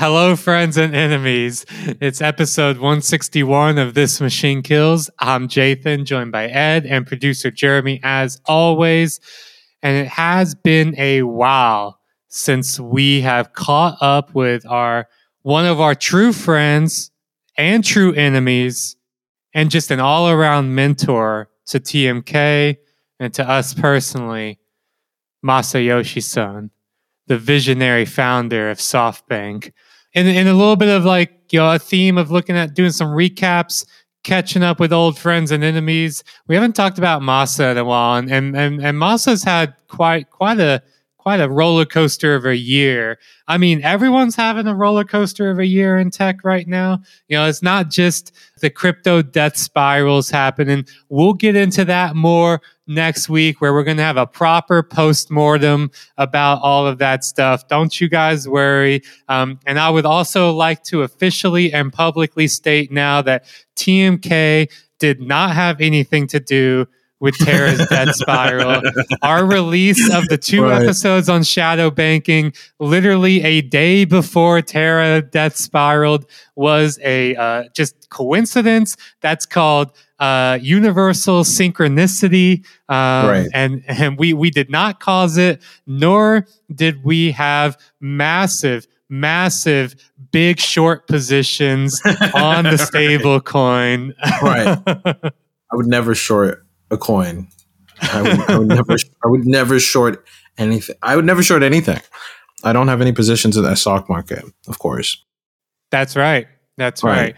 Hello, friends and enemies. It's episode 161 of This Machine Kills. I'm Jathan, joined by Ed and producer Jeremy, as always. And it has been a while since we have caught up with our one of our true friends and true enemies, and just an all around mentor to TMK and to us personally, Masayoshi Son, the visionary founder of SoftBank. And, and a little bit of like, you know, a theme of looking at doing some recaps, catching up with old friends and enemies. We haven't talked about Masa in a while, and, and, and Masa's had quite quite a quite a roller coaster of a year. I mean, everyone's having a roller coaster of a year in tech right now. You know, it's not just the crypto death spirals happening. We'll get into that more next week where we're going to have a proper post-mortem about all of that stuff. Don't you guys worry. Um, and I would also like to officially and publicly state now that TMK did not have anything to do with Terra's Death Spiral. Our release of the two right. episodes on shadow banking, literally a day before Terra Death Spiraled, was a uh, just coincidence. That's called uh, universal synchronicity, um, right. and and we we did not cause it, nor did we have massive massive big short positions on the stable coin. right. I would never short a coin. I would, I would never. I would never short anything. I would never short anything. I don't have any positions in that stock market, of course. That's right. That's right.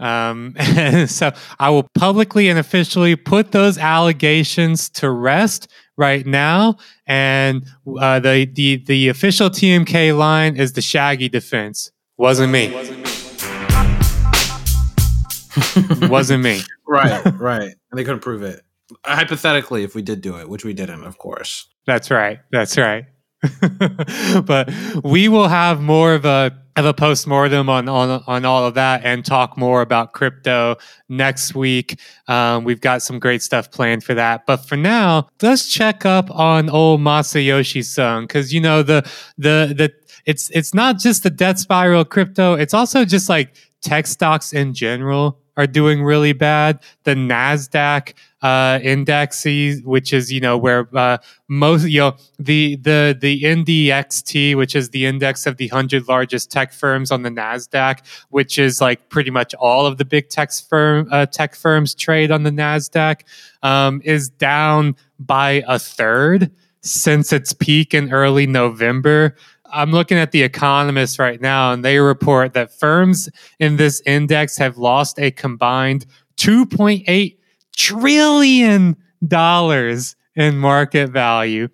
right. Um, so I will publicly and officially put those allegations to rest right now. And uh, the the the official TMK line is the Shaggy defense. Wasn't me. Wasn't me. Wasn't me. right, right. And they couldn't prove it hypothetically, if we did do it, which we didn't, of course. That's right. That's right. but we will have more of a of a postmortem on on on all of that and talk more about crypto next week. Um, we've got some great stuff planned for that. But for now, let's check up on old Masayoshi Son because you know the the the it's it's not just the death spiral crypto. It's also just like tech stocks in general are doing really bad. The Nasdaq uh, indexes, which is you know where uh, most you know the the the NDXT, which is the index of the hundred largest tech firms on the Nasdaq, which is like pretty much all of the big tech firm uh, tech firms trade on the Nasdaq, um, is down by a third since its peak in early November. I'm looking at the Economist right now, and they report that firms in this index have lost a combined 2.8 trillion dollars in market value.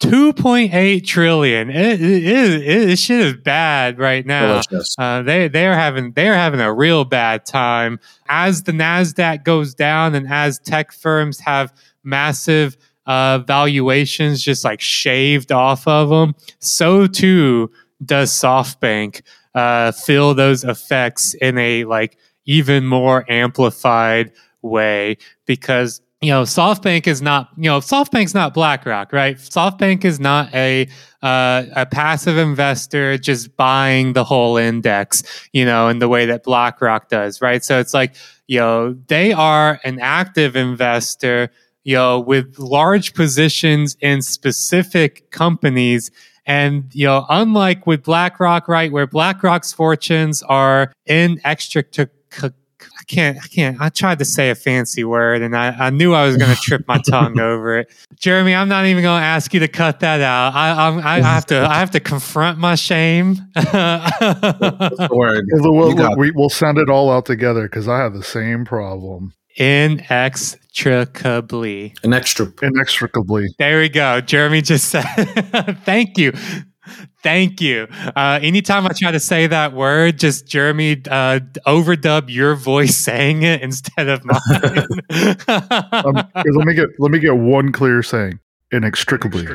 2.8 trillion. It, it, it, it shit is bad right now. Uh, they they are having they are having a real bad time as the Nasdaq goes down and as tech firms have massive uh, valuations just like shaved off of them. So too does SoftBank uh, feel those effects in a like even more amplified way because you know SoftBank is not you know SoftBank's not BlackRock, right? SoftBank is not a uh, a passive investor just buying the whole index, you know, in the way that BlackRock does, right? So it's like you know they are an active investor, you know, with large positions in specific companies. And you know, unlike with BlackRock, right, where BlackRock's fortunes are in extra can't, I can't. I tried to say a fancy word and I, I knew I was going to trip my tongue over it. Jeremy, I'm not even going to ask you to cut that out. I, I, I have to, I have to confront my shame. word. We'll, we'll, we, will send it all out together because I have the same problem. Inextricably. Inextricably. Inextricably. There we go. Jeremy just said, thank you. Thank you. Uh, anytime I try to say that word, just Jeremy uh, overdub your voice saying it instead of mine. um, let me get let me get one clear saying inextricably.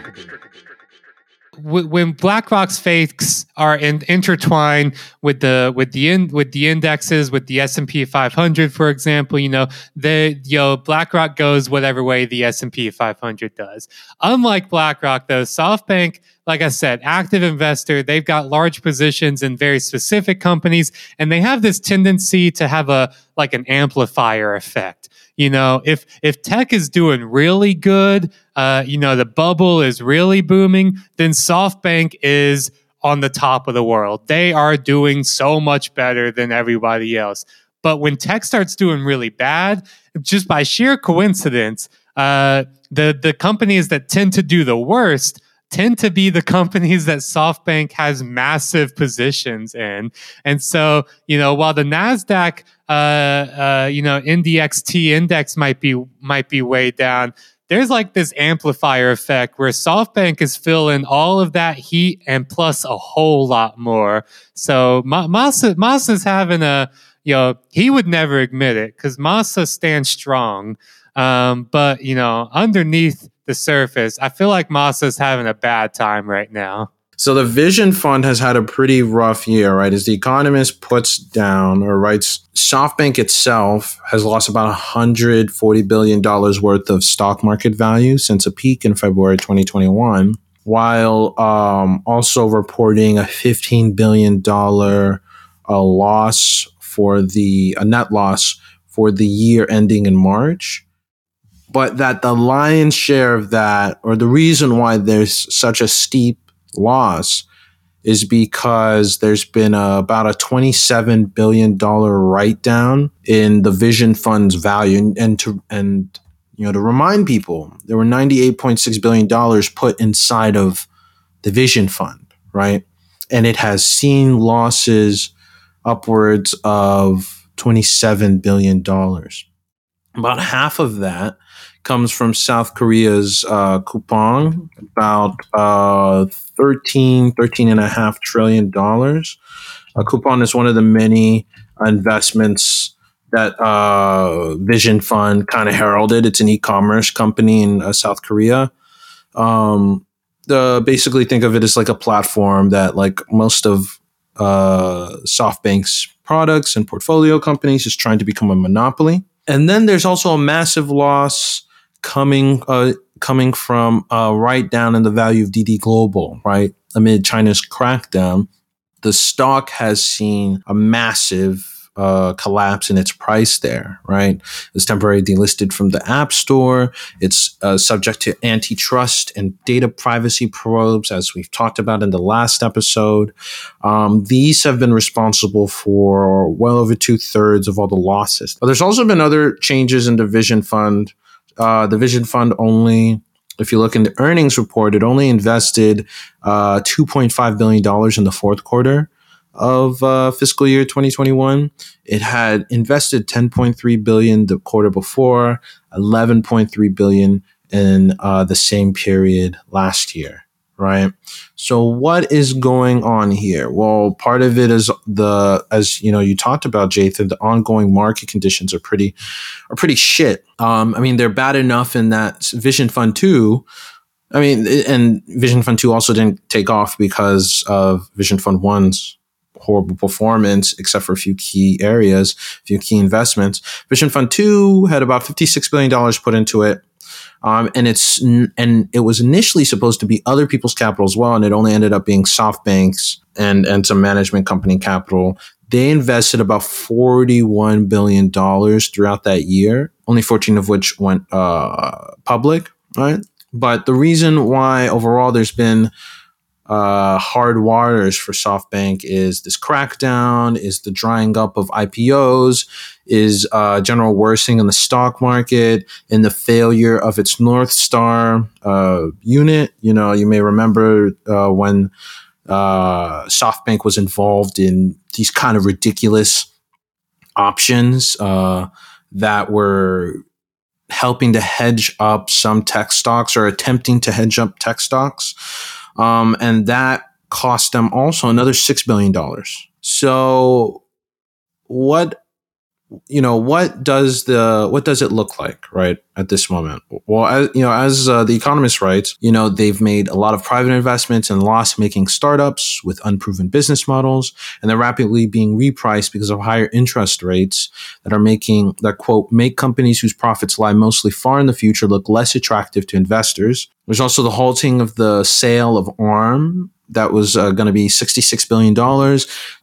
When BlackRock's fakes are in, intertwined with the with the in, with the indexes, with the S and P 500, for example, you know, the you know BlackRock goes whatever way the S and P 500 does. Unlike BlackRock, though, SoftBank, like I said, active investor, they've got large positions in very specific companies, and they have this tendency to have a like an amplifier effect you know if if tech is doing really good uh, you know the bubble is really booming then softbank is on the top of the world they are doing so much better than everybody else but when tech starts doing really bad just by sheer coincidence uh, the the companies that tend to do the worst tend to be the companies that SoftBank has massive positions in. And so, you know, while the Nasdaq, uh, uh, you know, NDXT index might be might be way down, there's like this amplifier effect where SoftBank is filling all of that heat and plus a whole lot more. So Masa Masa's having a, you know, he would never admit it because Masa stands strong. Um, but you know, underneath the surface, I feel like Masa's having a bad time right now. So the Vision Fund has had a pretty rough year, right? As the Economist puts down or writes, SoftBank itself has lost about $140 billion worth of stock market value since a peak in February 2021, while um, also reporting a $15 billion uh, loss for the a net loss for the year ending in March but that the lion's share of that, or the reason why there's such a steep loss, is because there's been a, about a $27 billion write down in the Vision Fund's value. And, and, to, and, you know, to remind people, there were $98.6 billion put inside of the Vision Fund, right? And it has seen losses upwards of $27 billion. About half of that comes from South Korea's uh, about uh, 13, 13 and a half trillion dollars. Uh, is one of the many investments that uh, Vision Fund kind of heralded. It's an e-commerce company in uh, South Korea. Um, the, basically, think of it as like a platform that, like most of uh, SoftBank's products and portfolio companies, is trying to become a monopoly. And then there's also a massive loss coming uh, coming from uh, write down in the value of Didi Global, right amid China's crackdown. The stock has seen a massive uh, collapse in its price there, right? It's temporarily delisted from the App Store. It's uh, subject to antitrust and data privacy probes, as we've talked about in the last episode. Um, these have been responsible for well over two thirds of all the losses. But there's also been other changes in the Vision Fund uh, the Vision Fund only, if you look in the earnings report, it only invested uh, $2.5 billion in the fourth quarter of uh, fiscal year 2021. It had invested 10.3 billion the quarter before, 11.3 billion in uh, the same period last year right? So what is going on here? Well, part of it is the as you know you talked about, Jathan. The ongoing market conditions are pretty are pretty shit. Um, I mean, they're bad enough in that Vision Fund two. I mean, and Vision Fund two also didn't take off because of Vision Fund one's horrible performance, except for a few key areas, a few key investments. Vision Fund two had about fifty six billion dollars put into it um, and it's and it was initially supposed to be other people's capital as well, and it only ended up being SoftBanks and and some management company capital. They invested about forty-one billion dollars throughout that year, only fourteen of which went uh, public. Right, but the reason why overall there's been uh, hard waters for SoftBank is this crackdown, is the drying up of IPOs, is uh, general worsening in the stock market, and the failure of its North Star uh, unit. You know, you may remember uh, when uh, SoftBank was involved in these kind of ridiculous options uh, that were helping to hedge up some tech stocks or attempting to hedge up tech stocks. Um, and that cost them also another $6 billion. So, what you know what does the what does it look like right at this moment well as you know as uh, the economist writes you know they've made a lot of private investments in loss making startups with unproven business models and they're rapidly being repriced because of higher interest rates that are making that quote make companies whose profits lie mostly far in the future look less attractive to investors there's also the halting of the sale of arm that was uh, going to be $66 billion.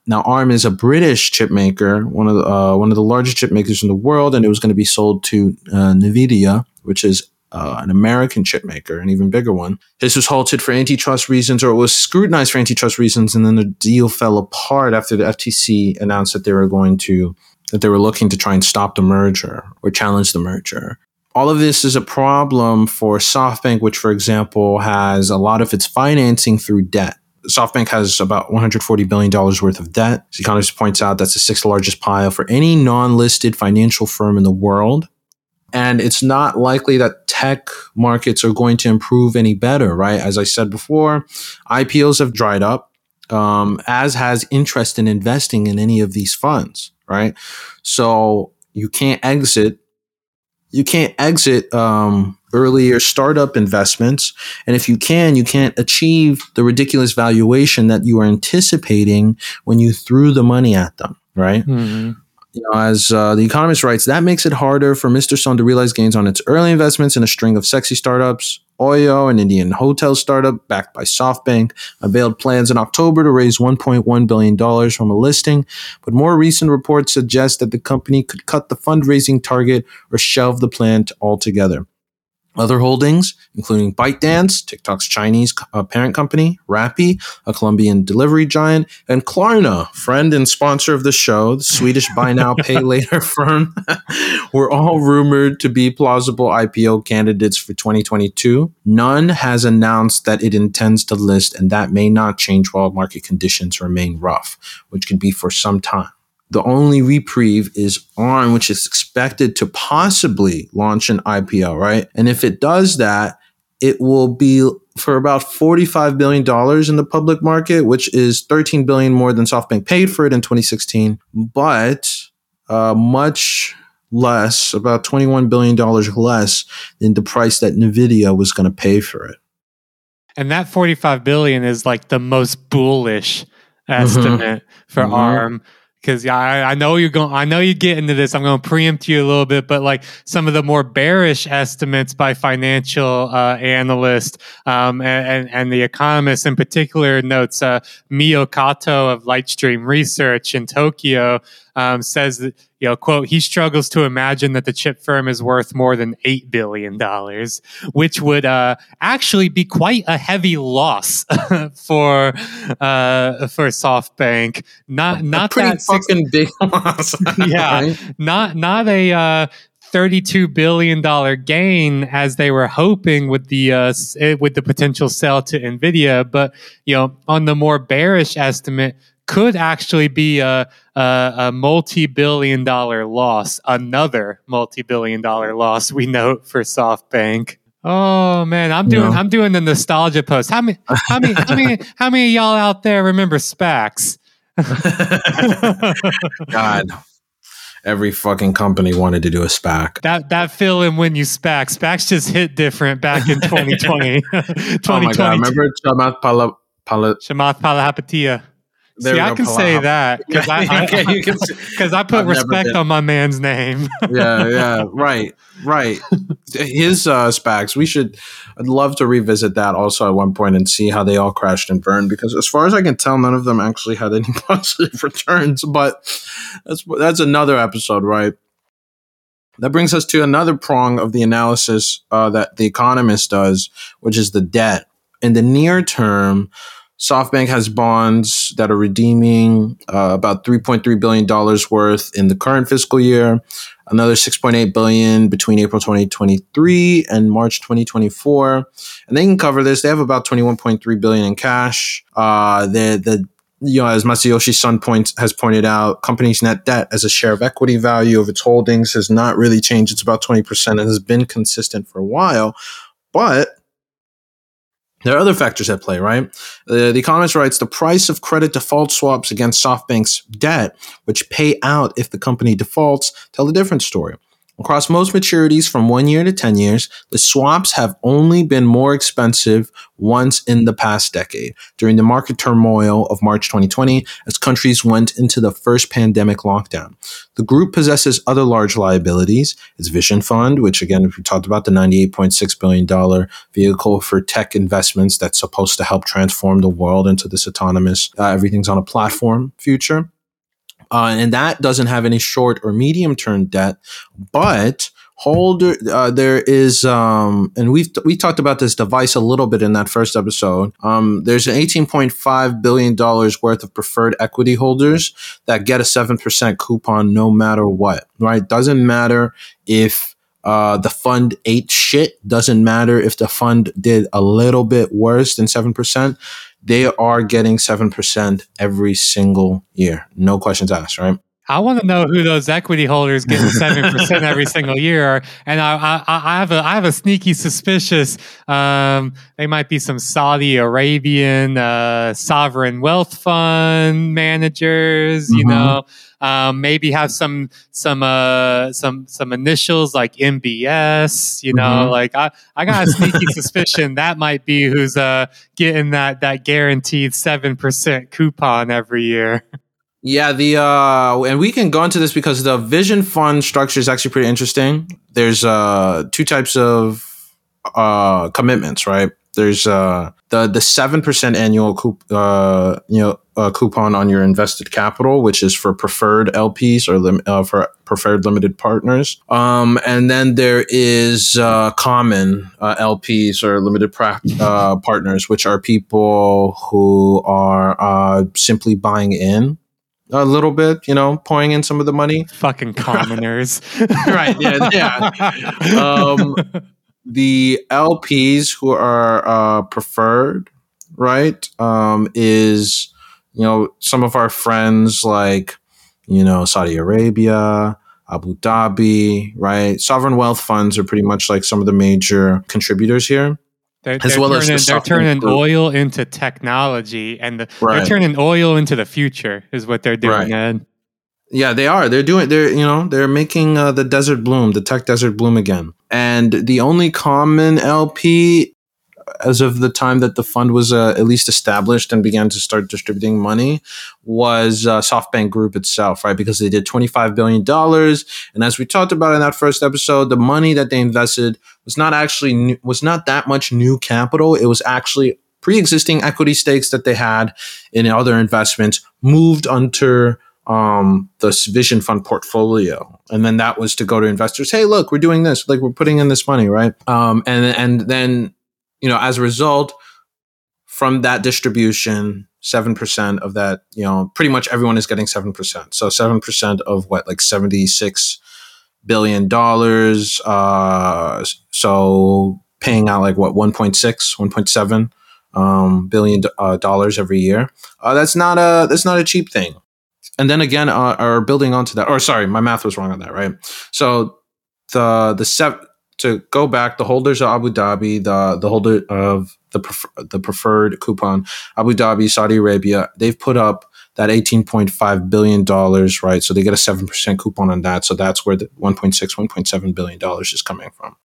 Now, ARM is a British chip maker, one of the, uh, one of the largest chip makers in the world, and it was going to be sold to uh, NVIDIA, which is uh, an American chip maker, an even bigger one. This was halted for antitrust reasons, or it was scrutinized for antitrust reasons, and then the deal fell apart after the FTC announced that they were going to that they were looking to try and stop the merger or challenge the merger all of this is a problem for SoftBank, which, for example, has a lot of its financing through debt. SoftBank has about $140 billion worth of debt. As economist points out, that's the sixth largest pile for any non listed financial firm in the world. And it's not likely that tech markets are going to improve any better, right? As I said before, IPOs have dried up, um, as has interest in investing in any of these funds, right? So you can't exit you can't exit um, earlier startup investments. And if you can, you can't achieve the ridiculous valuation that you are anticipating when you threw the money at them, right? Mm-hmm you know, as uh, the Economist writes, that makes it harder for Mr. Son to realize gains on its early investments in a string of sexy startups. Oyo, an Indian hotel startup backed by SoftBank, unveiled plans in October to raise $1.1 billion from a listing, but more recent reports suggest that the company could cut the fundraising target or shelve the plan altogether. Other holdings, including ByteDance, TikTok's Chinese uh, parent company, Rappi, a Colombian delivery giant, and Klarna, friend and sponsor of the show, the Swedish buy now, pay later firm, were all rumored to be plausible IPO candidates for 2022. None has announced that it intends to list, and that may not change while market conditions remain rough, which could be for some time the only reprieve is ARM, which is expected to possibly launch an IPO, right? And if it does that, it will be for about $45 billion in the public market, which is 13 billion more than SoftBank paid for it in 2016, but uh, much less, about $21 billion less than the price that NVIDIA was going to pay for it. And that 45 billion is like the most bullish mm-hmm. estimate mm-hmm. for mm-hmm. ARM because I, I know you're going I know you get into this. I'm going to preempt you a little bit, but like some of the more bearish estimates by financial uh, analysts um, and, and the economists in particular notes uh, Mio Kato of Lightstream Research in Tokyo um, says that you know quote he struggles to imagine that the chip firm is worth more than eight billion dollars, which would uh, actually be quite a heavy loss for uh, for SoftBank. Not not a pretty that fucking six, big loss. yeah, right? not not a. Uh, $32 billion gain as they were hoping with the uh, with the potential sale to Nvidia but you know on the more bearish estimate could actually be a, a, a multi billion dollar loss, another multi billion dollar loss, we note for SoftBank. Oh man, I'm doing I'm doing the nostalgia post. How many how many how many how many y'all out there remember SPACs? God. Every fucking company wanted to do a SPAC. That that fill in when you SPAC. SPACs just hit different back in 2020. 2020. oh my god! Remember Chamath Pala, Pala, Chamath Palihapitiya. There See, I can say that because I, I, I put I've respect on my man's name. yeah, yeah, right, right. His uh, SPACs, we should. I'd love to revisit that also at one point and see how they all crashed and burned. Because as far as I can tell, none of them actually had any positive returns. But that's that's another episode, right? That brings us to another prong of the analysis uh, that the economist does, which is the debt. In the near term, SoftBank has bonds that are redeeming uh, about 3.3 billion dollars worth in the current fiscal year, another 6.8 billion between April 2023 and March 2024, and they can cover this. They have about 21.3 billion in cash. Uh, the the you know, as Masayoshi Son points has pointed out, company's net debt as a share of equity value of its holdings has not really changed. It's about 20% and has been consistent for a while. But there are other factors at play, right? Uh, the economist writes the price of credit default swaps against SoftBank's debt, which pay out if the company defaults, tell a different story. Across most maturities from one year to 10 years, the swaps have only been more expensive once in the past decade during the market turmoil of March 2020 as countries went into the first pandemic lockdown. The group possesses other large liabilities. Its Vision Fund, which again, we talked about the $98.6 billion vehicle for tech investments that's supposed to help transform the world into this autonomous, uh, everything's on a platform future. Uh, and that doesn't have any short or medium term debt, but holder uh, there is um and we've we talked about this device a little bit in that first episode. Um there's an 18.5 billion dollars worth of preferred equity holders that get a 7% coupon no matter what right? Doesn't matter if uh, the fund ate shit. Doesn't matter if the fund did a little bit worse than 7% they are getting 7% every single year. No questions asked, right? I want to know who those equity holders getting seven percent every single year and I, I, I, have a I have a sneaky suspicious um, they might be some Saudi Arabian uh, sovereign wealth fund managers, mm-hmm. you know, um, maybe have some some uh, some some initials like MBS, you know, mm-hmm. like I, I got a sneaky suspicion that might be who's uh, getting that that guaranteed seven percent coupon every year. Yeah, the uh and we can go into this because the vision fund structure is actually pretty interesting. There's uh two types of uh commitments, right? There's uh the the 7% annual coup, uh you know uh, coupon on your invested capital, which is for preferred LPs or lim- uh, for preferred limited partners. Um, and then there is uh, common uh, LPs or limited pra- uh, partners, which are people who are uh, simply buying in a little bit, you know, pouring in some of the money. Fucking commoners. right. Yeah. Yeah. Um, the LPs who are uh, preferred, right, um, is, you know, some of our friends like, you know, Saudi Arabia, Abu Dhabi, right? Sovereign wealth funds are pretty much like some of the major contributors here. They're, as they're well turning, as the they're turning oil into technology, and the, right. they're turning oil into the future. Is what they're doing, right. Ed. Yeah, they are. They're doing. They're you know they're making uh, the desert bloom, the tech desert bloom again. And the only common LP as of the time that the fund was uh, at least established and began to start distributing money was uh, SoftBank Group itself, right? Because they did $25 billion. And as we talked about in that first episode, the money that they invested was not actually, new, was not that much new capital. It was actually pre-existing equity stakes that they had in other investments moved under um, the Vision Fund portfolio, and then that was to go to investors. Hey, look, we're doing this. Like we're putting in this money, right? Um, and and then you know, as a result, from that distribution, 7% of that, you know, pretty much everyone is getting 7%. So 7% of what, like 76 billion dollars. Uh, so paying out like what, 1.6, 1.7 um, billion uh, dollars every year. Uh, that's not a, that's not a cheap thing. And then again, uh, or building onto that, or sorry, my math was wrong on that, right? So the, the seven, to go back, the holders of Abu Dhabi, the the holder of the prefer, the preferred coupon, Abu Dhabi, Saudi Arabia, they've put up that eighteen point five billion dollars, right? So they get a seven percent coupon on that. So that's where the 1.6, 1.7 billion dollars is coming from.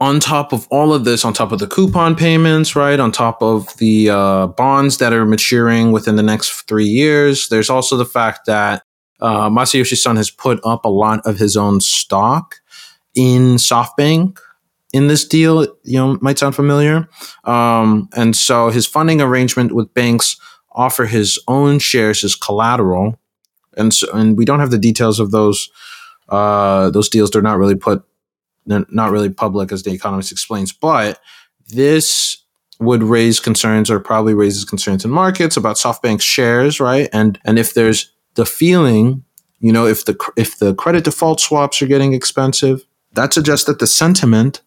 On top of all of this, on top of the coupon payments, right? On top of the uh, bonds that are maturing within the next three years, there's also the fact that uh, Masayoshi Son has put up a lot of his own stock in SoftBank in this deal, you know, might sound familiar. Um, and so his funding arrangement with banks offer his own shares as collateral. And so, and we don't have the details of those uh, those deals. They're not really put, not really public, as the economist explains. But this would raise concerns, or probably raises concerns in markets about SoftBank shares, right? And and if there's the feeling, you know, if the if the credit default swaps are getting expensive, that suggests that the sentiment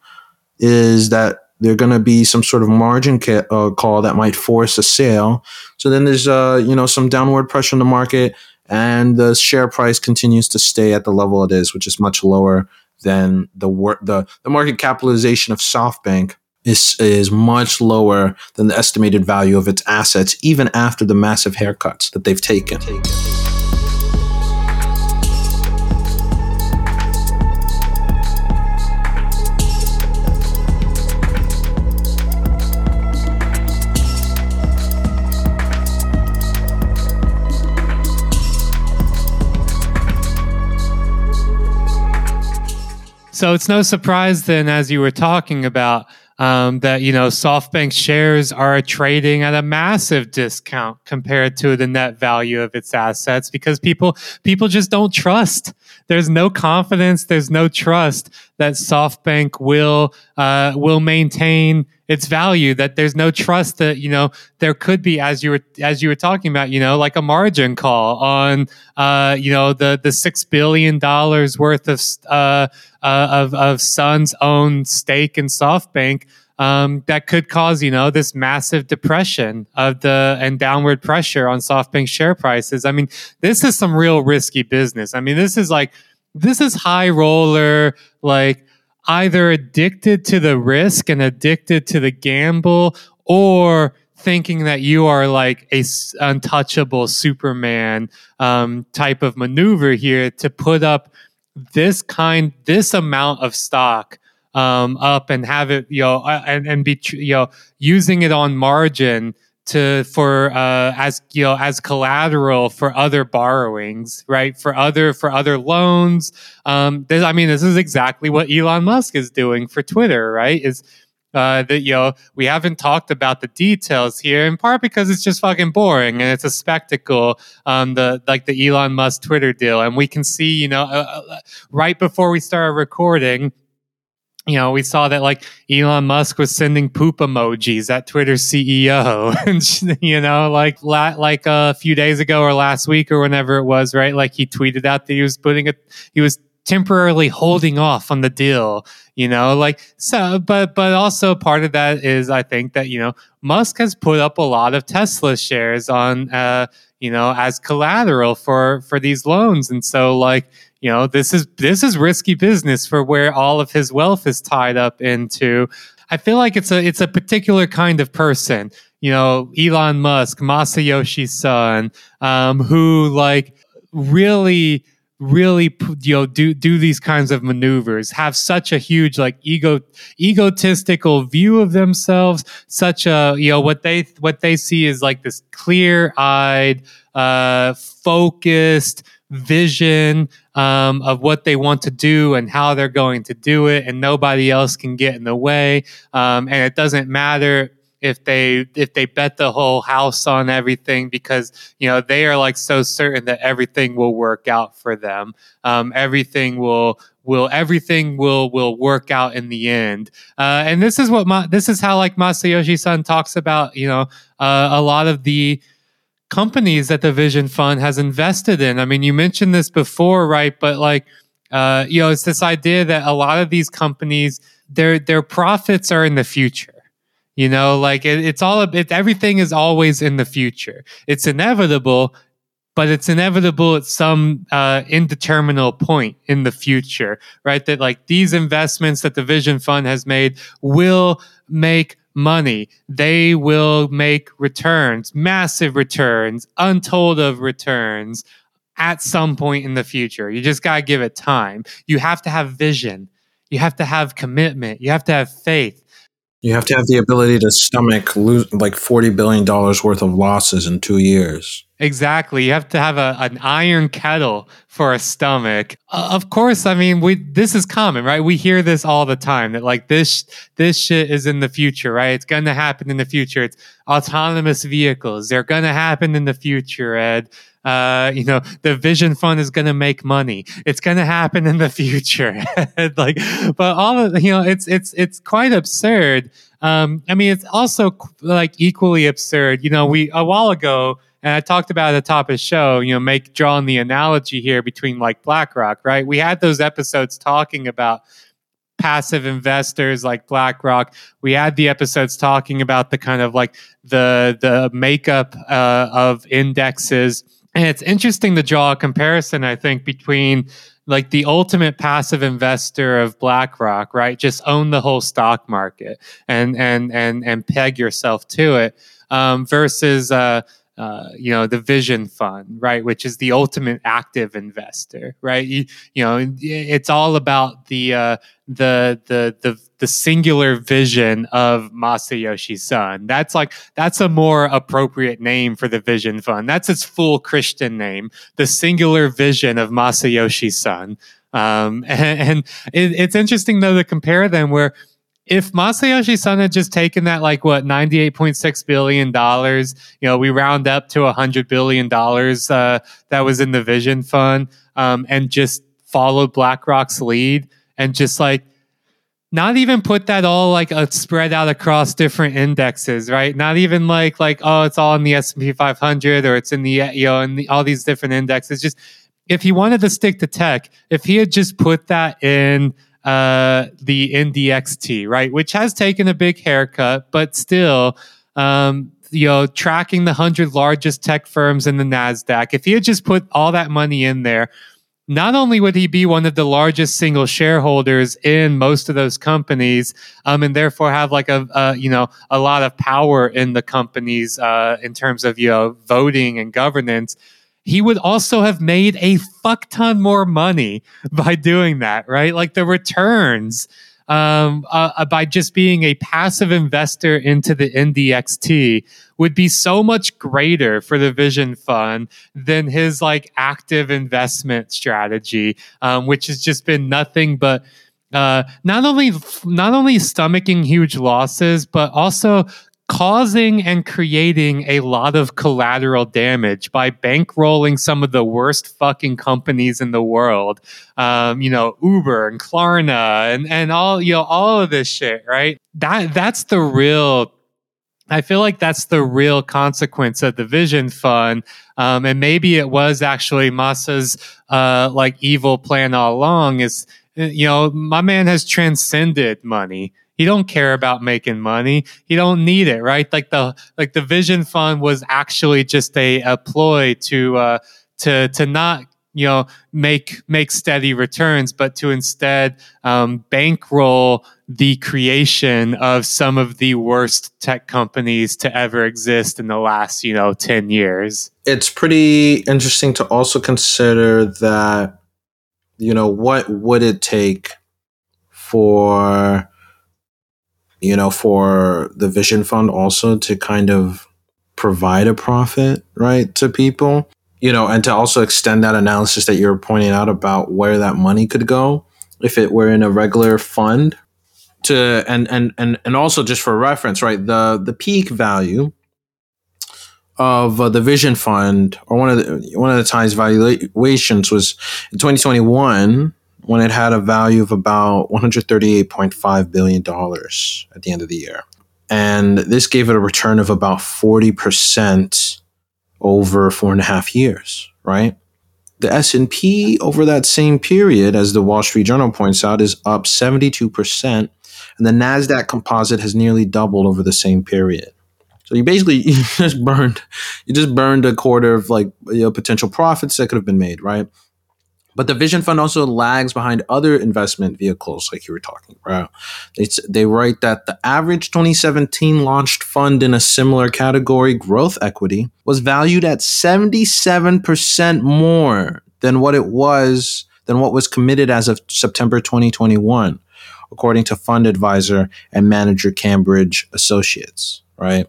is that there's going to be some sort of margin ca- uh, call that might force a sale. So then there's uh, you know some downward pressure in the market, and the share price continues to stay at the level it is, which is much lower than the wor- the the market capitalization of SoftBank is is much lower than the estimated value of its assets, even after the massive haircuts that they've taken. So it's no surprise then, as you were talking about, um, that you know SoftBank shares are trading at a massive discount compared to the net value of its assets because people people just don't trust. There's no confidence. There's no trust that SoftBank will uh, will maintain its value that there's no trust that you know there could be as you were as you were talking about you know like a margin call on uh you know the the six billion dollars worth of uh, uh of of Son's own stake in SoftBank um, that could cause you know this massive depression of the and downward pressure on SoftBank share prices. I mean, this is some real risky business. I mean, this is like this is high roller like either addicted to the risk and addicted to the gamble or thinking that you are like a untouchable superman um, type of maneuver here to put up this kind this amount of stock um, up and have it you know and, and be you know using it on margin to for uh, as you know as collateral for other borrowings, right? For other for other loans. Um, this, I mean, this is exactly what Elon Musk is doing for Twitter, right? Is uh, that you know we haven't talked about the details here in part because it's just fucking boring and it's a spectacle um the like the Elon Musk Twitter deal and we can see you know uh, uh right before we started recording you know, we saw that like Elon Musk was sending poop emojis at Twitter CEO, and you know, like la- like a few days ago or last week or whenever it was, right? Like he tweeted out that he was putting a he was temporarily holding off on the deal, you know, like so. But but also part of that is I think that you know Musk has put up a lot of Tesla shares on, uh, you know, as collateral for for these loans, and so like you know this is this is risky business for where all of his wealth is tied up into. I feel like it's a it's a particular kind of person you know elon musk masayoshi son um, who like really really you know do do these kinds of maneuvers have such a huge like ego egotistical view of themselves such a you know what they what they see is like this clear eyed uh focused vision um, of what they want to do and how they're going to do it, and nobody else can get in the way. Um, and it doesn't matter if they if they bet the whole house on everything because you know they are like so certain that everything will work out for them. Um, everything will will everything will will work out in the end. Uh, and this is what this is how like Masayoshi Son talks about. You know, uh, a lot of the companies that the Vision Fund has invested in. I mean, you mentioned this before, right? But like, uh, you know, it's this idea that a lot of these companies, their their profits are in the future. You know, like it, it's all it, everything is always in the future. It's inevitable, but it's inevitable at some uh, indeterminate point in the future, right? That like these investments that the Vision Fund has made will make money. They will make returns, massive returns, untold of returns at some point in the future. You just got to give it time. You have to have vision. You have to have commitment. You have to have faith. You have to have the ability to stomach lose, like $40 billion worth of losses in two years. Exactly. You have to have a, an iron kettle for a stomach. Uh, of course, I mean, we this is common, right? We hear this all the time that like this this shit is in the future, right? It's going to happen in the future. It's autonomous vehicles. They're going to happen in the future, Ed. Uh, you know, the Vision Fund is going to make money. It's going to happen in the future. like, but all of you know, it's it's it's quite absurd. Um, I mean, it's also like equally absurd. You know, we a while ago and I talked about at the top of the show, you know, make drawing the analogy here between like BlackRock, right? We had those episodes talking about passive investors like BlackRock. We had the episodes talking about the kind of like the the makeup uh, of indexes And it's interesting to draw a comparison, I think, between like the ultimate passive investor of BlackRock, right? Just own the whole stock market and and and and peg yourself to it, um, versus uh, uh, you know the vision fund right which is the ultimate active investor right? You, you know it's all about the uh, the the the the singular vision of Masayoshi Son that's like that's a more appropriate name for the vision fund. That's its full christian name the singular vision of Masayoshi Son um, and, and it, it's interesting though to compare them where if Masayoshi Son had just taken that like what ninety eight point six billion dollars, you know, we round up to hundred billion dollars uh, that was in the Vision Fund, um, and just followed BlackRock's lead, and just like not even put that all like uh, spread out across different indexes, right? Not even like like oh, it's all in the S and P five hundred or it's in the you know in the, all these different indexes. Just if he wanted to stick to tech, if he had just put that in uh, the NDXT, right, which has taken a big haircut, but still, um, you know, tracking the hundred largest tech firms in the Nasdaq. If he had just put all that money in there, not only would he be one of the largest single shareholders in most of those companies, um, and therefore have like a, a, you know a lot of power in the companies uh, in terms of you know voting and governance he would also have made a fuck ton more money by doing that, right? Like the returns um, uh, uh by just being a passive investor into the NDXT would be so much greater for the Vision Fund than his like active investment strategy, um, which has just been nothing but uh, not only not only stomaching huge losses, but also causing and creating a lot of collateral damage by bankrolling some of the worst fucking companies in the world. Um, you know, Uber and Klarna and, and all, you know, all of this shit, right? That, that's the real, I feel like that's the real consequence of the Vision Fund. Um, and maybe it was actually Masa's, uh, like evil plan all along is, you know, my man has transcended money he don't care about making money. He don't need it, right? Like the like the Vision Fund was actually just a, a ploy to uh, to to not you know make make steady returns, but to instead um, bankroll the creation of some of the worst tech companies to ever exist in the last you know ten years. It's pretty interesting to also consider that you know what would it take for you know, for the Vision Fund also to kind of provide a profit, right, to people, you know, and to also extend that analysis that you're pointing out about where that money could go if it were in a regular fund to and and and and also just for reference right the the peak value of uh, the vision fund or one of the one of the times valuations was in 2021 when it had a value of about $138.5 billion at the end of the year. And this gave it a return of about 40% over four and a half years, right? The S&P over that same period, as the Wall Street Journal points out, is up 72%. And the NASDAQ composite has nearly doubled over the same period. So you basically you just burned, you just burned a quarter of like you know, potential profits that could have been made, right? But the Vision Fund also lags behind other investment vehicles, like you were talking about. They, they write that the average 2017 launched fund in a similar category, growth equity, was valued at 77% more than what it was, than what was committed as of September 2021, according to fund advisor and manager Cambridge Associates, right?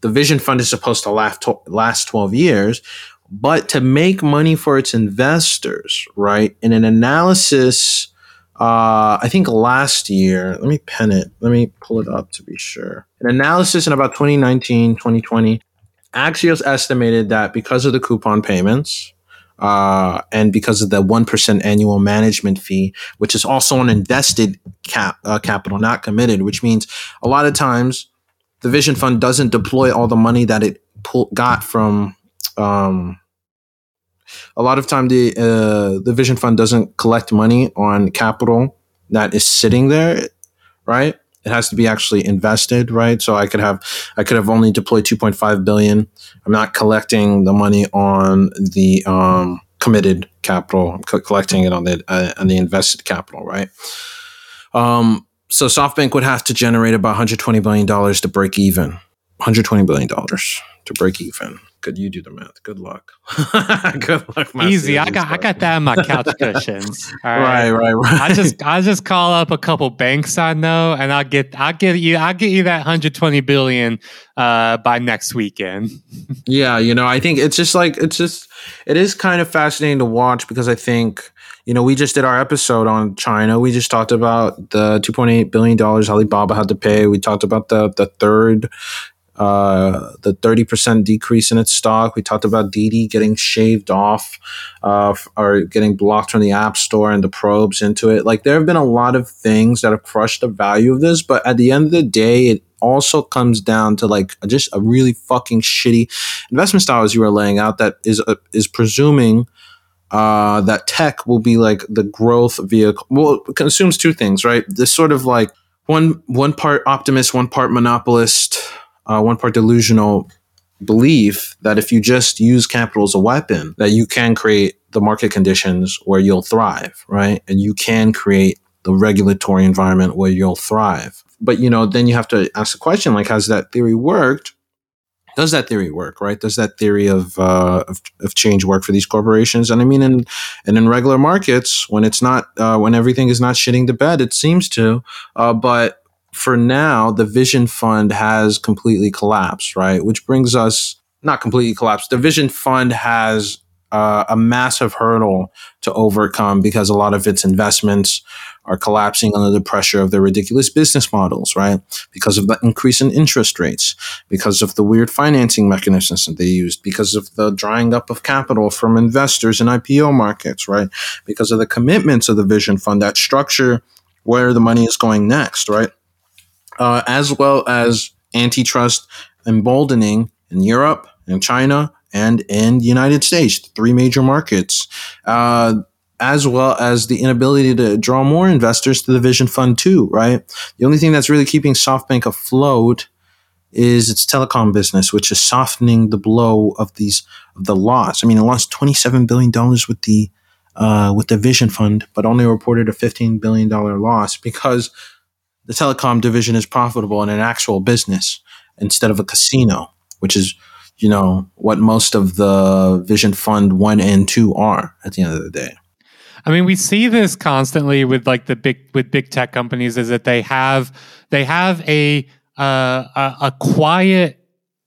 The Vision Fund is supposed to last 12 years, but to make money for its investors, right? In an analysis, uh, I think last year, let me pen it, let me pull it up to be sure. An analysis in about 2019, 2020, Axios estimated that because of the coupon payments, uh, and because of the 1% annual management fee, which is also an invested cap, uh, capital, not committed, which means a lot of times the Vision Fund doesn't deploy all the money that it pull, got from um, a lot of time the uh, the Vision Fund doesn't collect money on capital that is sitting there, right? it has to be actually invested, right? So I could have I could have only deployed 2.5 billion. I'm not collecting the money on the um, committed capital. I'm co- collecting it on the uh, on the invested capital, right? Um, so SoftBank would have to generate about 120 billion dollars to break even. 120 billion dollars to break even. Could you do the math? Good luck. Good luck. Easy. I got I got that in my couch cushions. right, right, right. I just I just call up a couple banks I know, and I'll get I'll get you I'll get you that 120 billion uh, by next weekend. yeah, you know, I think it's just like it's just it is kind of fascinating to watch because I think you know, we just did our episode on China. We just talked about the 2.8 billion dollars Alibaba had to pay. We talked about the the third uh, the 30% decrease in its stock. We talked about Didi getting shaved off uh, or getting blocked from the App Store and the probes into it. Like, there have been a lot of things that have crushed the value of this, but at the end of the day, it also comes down to like just a really fucking shitty investment style as you were laying out that is uh, is presuming uh, that tech will be like the growth vehicle. Well, it consumes two things, right? This sort of like one one part optimist, one part monopolist uh, one part delusional belief that if you just use capital as a weapon, that you can create the market conditions where you'll thrive, right? And you can create the regulatory environment where you'll thrive. But you know, then you have to ask the question: like, has that theory worked? Does that theory work? Right? Does that theory of, uh, of, of change work for these corporations? And I mean, in and in regular markets, when it's not, uh, when everything is not shitting the bed, it seems to. Uh, but for now, the Vision Fund has completely collapsed, right? Which brings us not completely collapsed. The Vision Fund has uh, a massive hurdle to overcome because a lot of its investments are collapsing under the pressure of their ridiculous business models, right? Because of the increase in interest rates, because of the weird financing mechanisms that they used, because of the drying up of capital from investors in IPO markets, right? Because of the commitments of the Vision Fund, that structure where the money is going next, right? Uh, as well as antitrust emboldening in Europe and China and in the United States, three major markets, uh, as well as the inability to draw more investors to the Vision Fund too. Right, the only thing that's really keeping SoftBank afloat is its telecom business, which is softening the blow of these of the loss. I mean, it lost twenty seven billion dollars with the uh, with the Vision Fund, but only reported a fifteen billion dollar loss because the telecom division is profitable in an actual business instead of a casino, which is, you know, what most of the Vision Fund 1 and 2 are at the end of the day. I mean, we see this constantly with like the big with big tech companies is that they have they have a uh, a, a quiet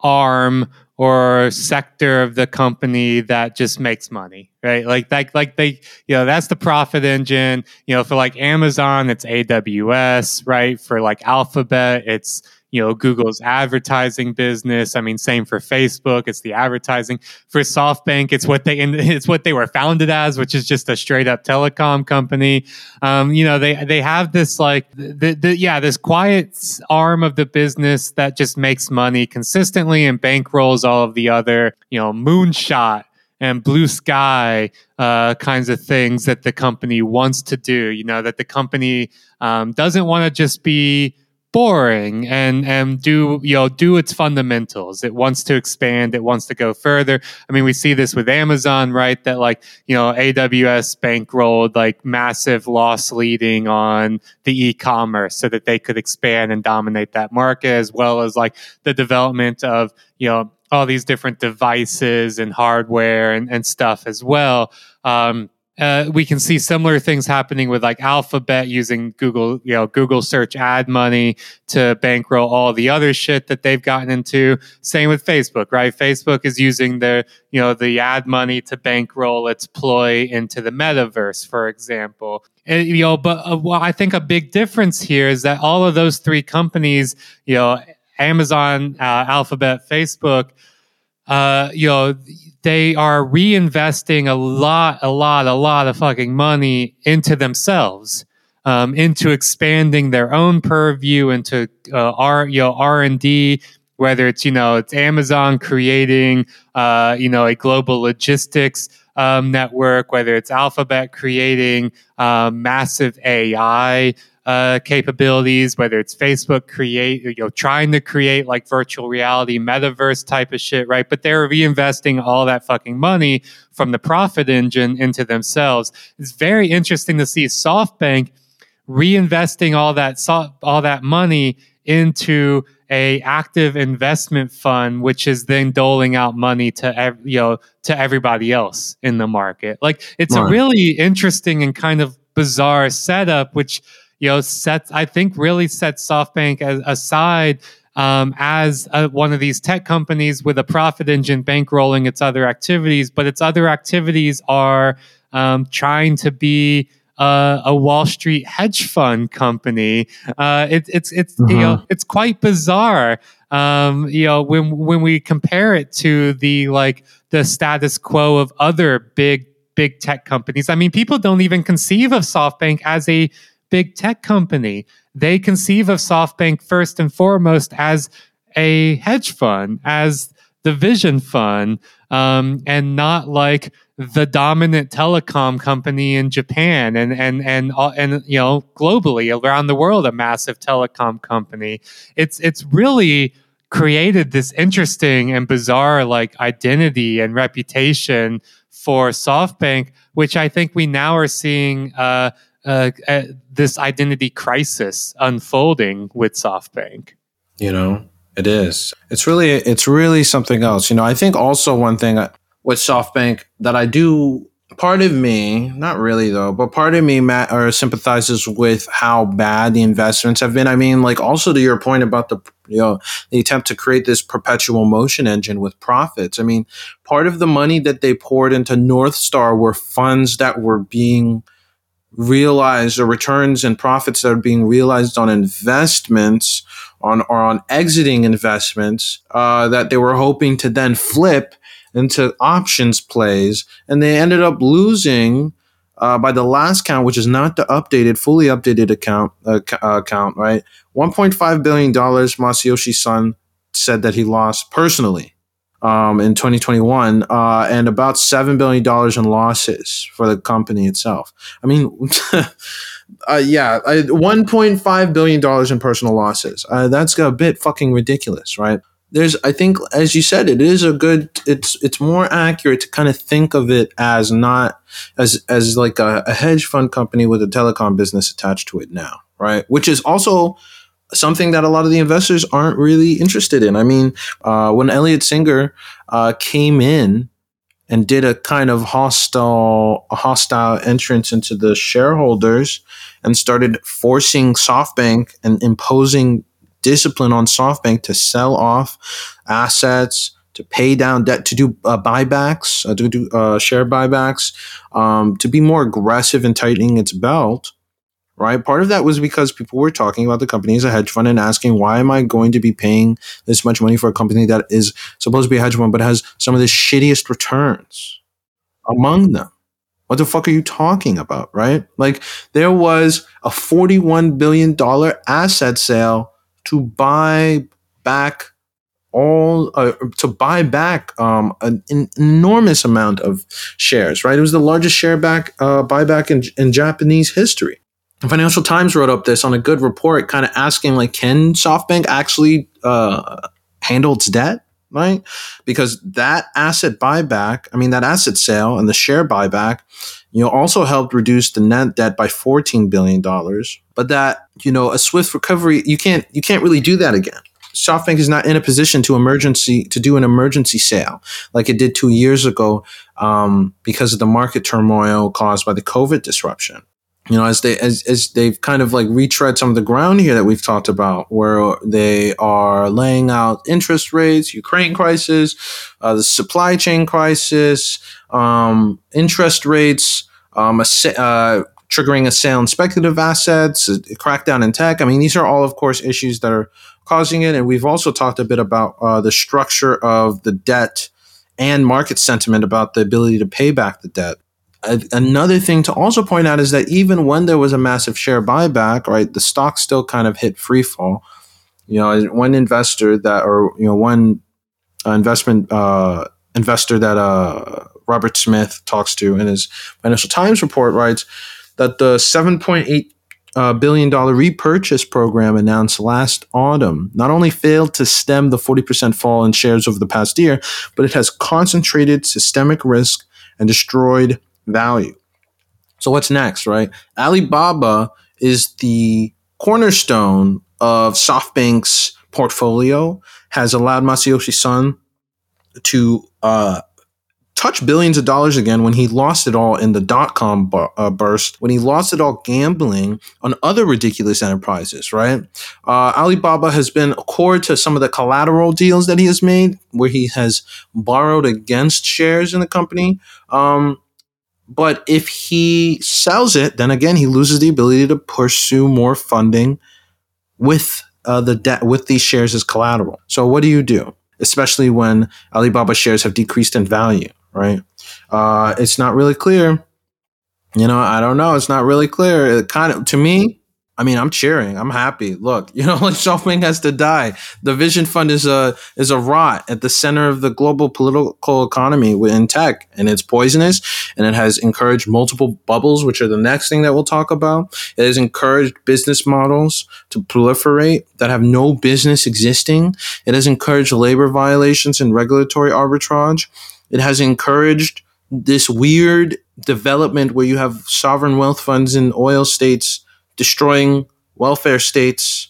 arm or sector of the company that just makes money, right? Like like like they, you know, that's the profit engine. You know, for like Amazon, it's AWS, right? For like Alphabet, it's you know google's advertising business. I mean same for facebook. It's the advertising. For softbank it's what they it's what they were founded as which is just a straight up telecom company. Um, you know they they have this like the, the yeah this quiet arm of the business that just makes money consistently and bankrolls all of the other you know moonshot and blue sky uh, kinds of things that the company wants to do. You know, that the company um, doesn't want to just be boring and and do you know do its fundamentals. It wants to expand. It wants to go further. I mean we see this with amazon right? That like you know aws bankrolled like massive loss leading on the e-commerce so that they could expand and dominate that market as well as like the development of you know all these different devices and hardware and, and stuff as well. Um, uh, we can see similar things happening with like Alphabet using Google, you know, Google search ad money to bankroll all the other shit that they've gotten into. Same with Facebook, right? Facebook is using the, you know, the ad money to bankroll its ploy into the metaverse, for example. And, you know, but uh, well, I think a big difference here is that all of those three companies, you know, Amazon, uh, Alphabet, Facebook, uh, you know, they are reinvesting a lot, a lot, a lot of fucking money into themselves, um, into expanding their own purview, into uh, R, you know, R and D. Whether it's you know it's Amazon creating uh, you know a global logistics um, network, whether it's Alphabet creating uh, massive AI uh, capabilities, whether it's Facebook create, you know, trying to create like virtual reality, metaverse type of shit, right? But they're reinvesting all that fucking money from the profit engine into themselves. It's very interesting to see SoftBank reinvesting all that so- all that money into a active investment fund which is then doling out money to ev- you know to everybody else in the market like it's Right. a really interesting and kind of bizarre setup which you know sets i think really sets softbank as, aside um, as a, one of these tech companies with a profit engine bankrolling its other activities but its other activities are um, trying to be uh, a Wall Street hedge fund company. Uh, it, it's it's you know it's quite bizarre. Um, you know when when we compare it to the like the status quo of other big big tech companies. I mean, people don't even conceive of SoftBank as a big tech company. They conceive of SoftBank first and foremost as a hedge fund, as the Vision Fund, um, and not like the dominant telecom company in Japan and and and and you know globally around the world a massive telecom company. It's it's really created this interesting and bizarre like identity and reputation for SoftBank, which I think we now are seeing uh, uh, uh, this identity crisis unfolding with SoftBank. You know, it is. It's really, it's really something else. You know, I think also one thing with SoftBank that I do. Part of me, not really though, but part of me Matt, or sympathizes with how bad the investments have been. I mean, like also to your point about the you know the attempt to create this perpetual motion engine with profits. I mean, part of the money that they poured into North Star were funds that were being realized the returns and profits that are being realized on investments on or on exiting investments uh, that they were hoping to then flip into options plays. And they ended up losing uh, by the last count which is not the updated fully updated account uh, uh, account right? 1.5 billion dollars masayoshi son said that he lost personally um, in 2021 uh, and about $7 billion in losses for the company itself. I mean, uh, yeah, $1.5 billion in personal losses. Uh, that's a bit fucking ridiculous, right? There's, I think, as you said, it is a good. It's it's more accurate to kind of think of it as not as as like a, a hedge fund company with a telecom business attached to it now, right? Which is also something that a lot of the investors aren't really interested in. I mean, uh, when Elliot Singer uh, came in and did a kind of hostile, hostile entrance into the shareholders and started forcing SoftBank and imposing discipline on SoftBank to sell off assets, to pay down debt, to do uh, buybacks, uh, to do uh, share buybacks, um, to be more aggressive in tightening its belt right? Part of that was because people were talking about the company as a hedge fund and asking, why am I going to be paying this much money for a company that is supposed to be a hedge fund but has some of the shittiest returns among them? What the fuck are you talking about, right? Like there was a $41 billion asset sale to buy back all uh, to buy back um, an, an enormous amount of shares, right? It was the largest share back uh, buyback in, in Japanese history. The Financial Times wrote up this on a good report, kind of asking like, can SoftBank actually uh, handle its debt? Right, because that asset buyback, I mean that asset sale and the share buyback, you know, also helped reduce the net debt by fourteen billion dollars. But that you know, a swift recovery, you can't you can't really do that again. SoftBank is not in a position to emergency to do an emergency sale like it did two years ago um, because of the market turmoil caused by the COVID disruption you know, as they as, as they've kind of like retread some of the ground here that we've talked about, where they are laying out interest rates, Ukraine crisis, uh, the supply chain crisis, um, interest rates, um, a, uh, triggering a sale in speculative assets, a crackdown in tech. I mean, these are all, of course, issues that are causing it. And we've also talked a bit about uh, the structure of the debt and market sentiment about the ability to pay back the debt another thing to also point out is that even when there was a massive share buyback, right, the stock still kind of hit free fall. You know, one investor that, or you know, one uh, investment uh, investor that uh, Robert Smith talks to in his Financial Times report writes that the seven point eight uh, billion dollar repurchase program announced last autumn not only failed to stem the 40% fall in shares over the past year, but it has concentrated systemic risk and destroyed value. So, what's next, right? Alibaba is the cornerstone of SoftBank's portfolio, has allowed Masayoshi Son to uh, touch billions of dollars again when he lost it all in the dot com bu- uh, burst, when he lost it all gambling on other ridiculous enterprises, right? Uh, Alibaba has been core to some of the collateral deals that he has made where he has borrowed against shares in the company. Um, but if he sells it, then again, he loses the ability to pursue more funding with uh, the debt with these shares as collateral. So what do you do? Especially when Alibaba shares have decreased in value right? Uh, it's not really clear. You know, I don't know. It's not really clear. It kind of to me. I mean, I'm cheering. I'm happy. Look, you know, like SoftBank has to die. The Vision Fund is a is a rot at the center of the global political economy in tech, and it's poisonous. And it has encouraged multiple bubbles, which are the next thing that we'll talk about. It has encouraged business models to proliferate that have no business existing. It has encouraged labor violations and regulatory arbitrage. It has encouraged this weird development where you have sovereign wealth funds in oil states destroying welfare states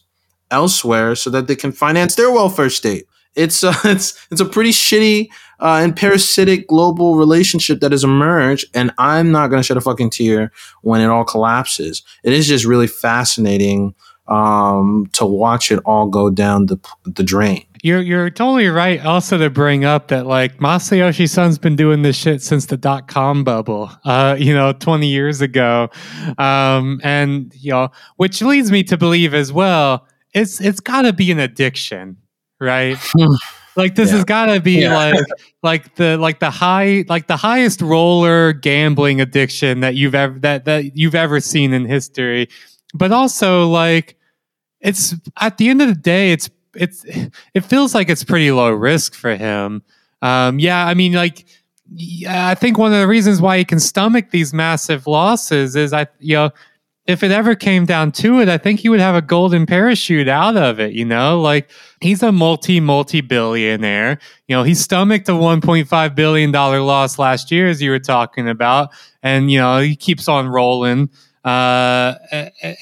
elsewhere so that they can finance their welfare state. It's uh, it's it's a pretty shitty uh, and parasitic global relationship that has emerged, and I'm not going to shed a fucking tear when it all collapses. It is just really fascinating um, to watch it all go down the the drain. You're you're totally right. Also, to bring up that like Masayoshi Son's been doing this shit since the dot com bubble, uh, you know, 20 years ago, um, and you know, which leads me to believe as well, it's it's got to be an addiction, right? like this yeah. has got to be yeah. like like the like the high like the highest roller gambling addiction that you've ever that that you've ever seen in history, but also like it's at the end of the day, it's it's it feels like it's pretty low risk for him. Um, yeah, I mean, like I think one of the reasons why he can stomach these massive losses is I you know if it ever came down to it, I think he would have a golden parachute out of it. You know, like he's a multi multi billionaire. You know, he stomached a one point five billion dollar loss last year, as you were talking about, and you know he keeps on rolling. Uh,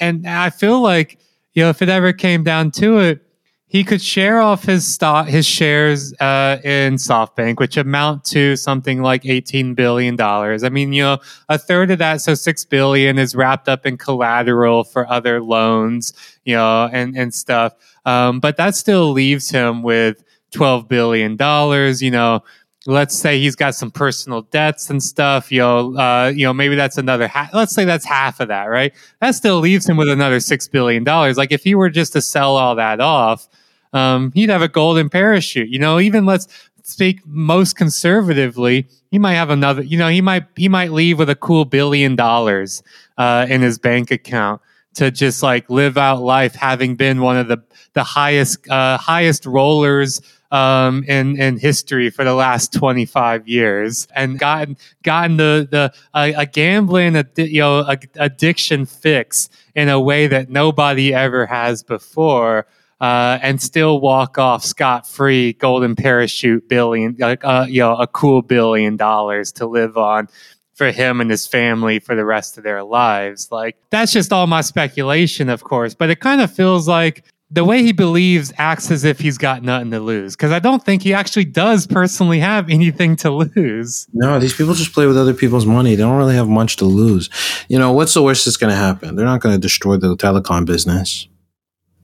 and I feel like you know if it ever came down to it he could share off his stock, his shares uh, in SoftBank, which amount to something like eighteen billion dollars. I mean, you know, a third of that, so six billion, is wrapped up in collateral for other loans, you know, and and stuff. Um, but that still leaves him with twelve billion dollars. You know, let's say he's got some personal debts and stuff. You know, uh, you know, maybe that's another. Ha- let's say that's half of that, right? That still leaves him with another six billion dollars. Like if he were just to sell all that off, um, he'd have a golden parachute. You know, even let's speak most conservatively, he might have another. You know, he might he might leave with a cool billion dollars uh, in his bank account to just like live out life, having been one of the the highest uh, highest rollers um, in in history for the last 25 years and gotten gotten the the a, a gambling you know a, addiction fix in a way that nobody ever has before uh, and still walk off scot free, golden parachute billion, like uh, you know, a cool billion dollars to live on for him and his family for the rest of their lives. Like that's just all my speculation, of course, but it kind of feels like the way he believes acts as if he's got nothing to lose because I don't think he actually does personally have anything to lose. No, these people just play with other people's money. They don't really have much to lose. You know, what's the worst that's going to happen? They're not going to destroy the telecom business.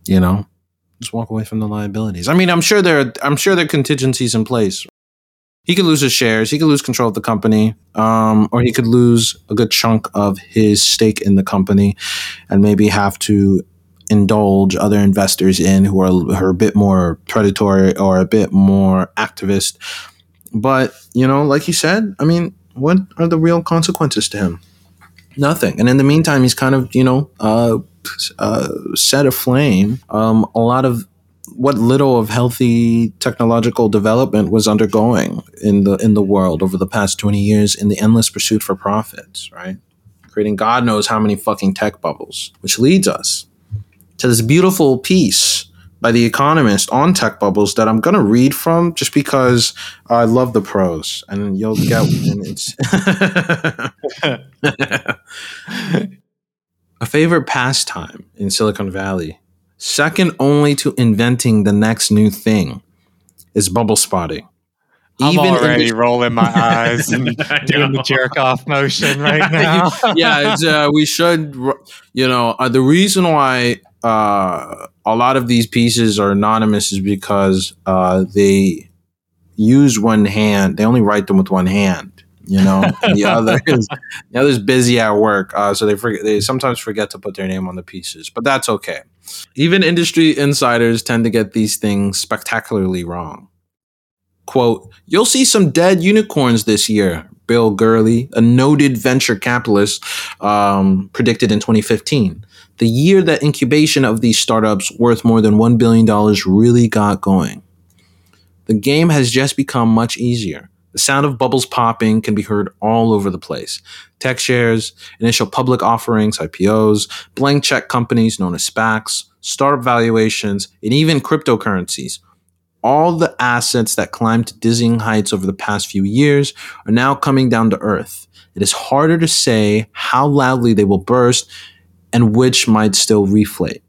You know, just walk away from the liabilities. I mean, I'm sure there, I'm sure there are contingencies in place. He could lose his shares. He could lose control of the company, um, or he could lose a good chunk of his stake in the company, and maybe have to indulge other investors in who are, who are a bit more predatory or a bit more activist. But, you know, like you said, I mean, what are the real consequences to him? Nothing. And in the meantime, he's kind of, you know, uh, uh, set aflame um, a lot of what little of healthy technological development was undergoing in the in the world over the past 20 years in the endless pursuit for profits right creating God knows how many fucking tech bubbles, which leads us to this beautiful piece by The Economist on tech bubbles that I'm going to read from just because I love the prose and you'll get a favorite pastime in Silicon Valley, second only to inventing the next new thing, is bubble spotting. I'm Even already industry- rolling my eyes and doing the jerk off motion right now. yeah, uh, we should. You know, uh, the reason why uh, a lot of these pieces are anonymous is because uh, they use one hand. They only write them with one hand. You know, the other is the other's busy at work, uh, so they forget. They sometimes forget to put their name on the pieces, but that's okay. Even industry insiders tend to get these things spectacularly wrong. Quote, you'll see some dead unicorns this year, Bill Gurley, a noted venture capitalist, um, predicted in 2015. The year that incubation of these startups worth more than $1 billion really got going. The game has just become much easier. The sound of bubbles popping can be heard all over the place. Tech shares, initial public offerings, IPOs, blank check companies known as SPACs, startup valuations, and even cryptocurrencies all the assets that climbed to dizzying heights over the past few years are now coming down to earth. It is harder to say how loudly they will burst and which might still reflate.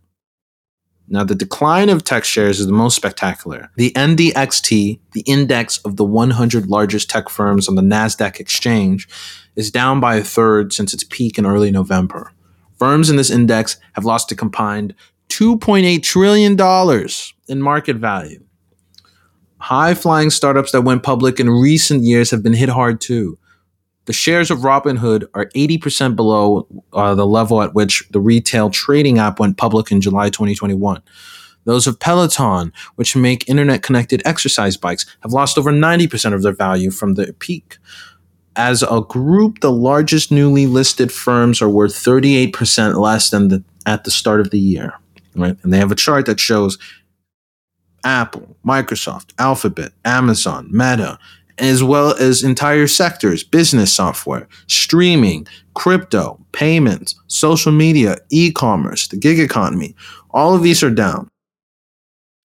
Now, the decline of tech shares is the most spectacular. The NDXT, the index of the 100 largest tech firms on the NASDAQ exchange, is down by a third since its peak in early November. Firms in this index have lost a combined $2.8 trillion in market value. High flying startups that went public in recent years have been hit hard too. The shares of Robinhood are 80% below uh, the level at which the retail trading app went public in July 2021. Those of Peloton, which make internet connected exercise bikes, have lost over 90% of their value from their peak. As a group, the largest newly listed firms are worth 38% less than the, at the start of the year. Right? And they have a chart that shows Apple, Microsoft, Alphabet, Amazon, Meta, as well as entire sectors, business software, streaming, crypto, payments, social media, e-commerce, the gig economy. All of these are down.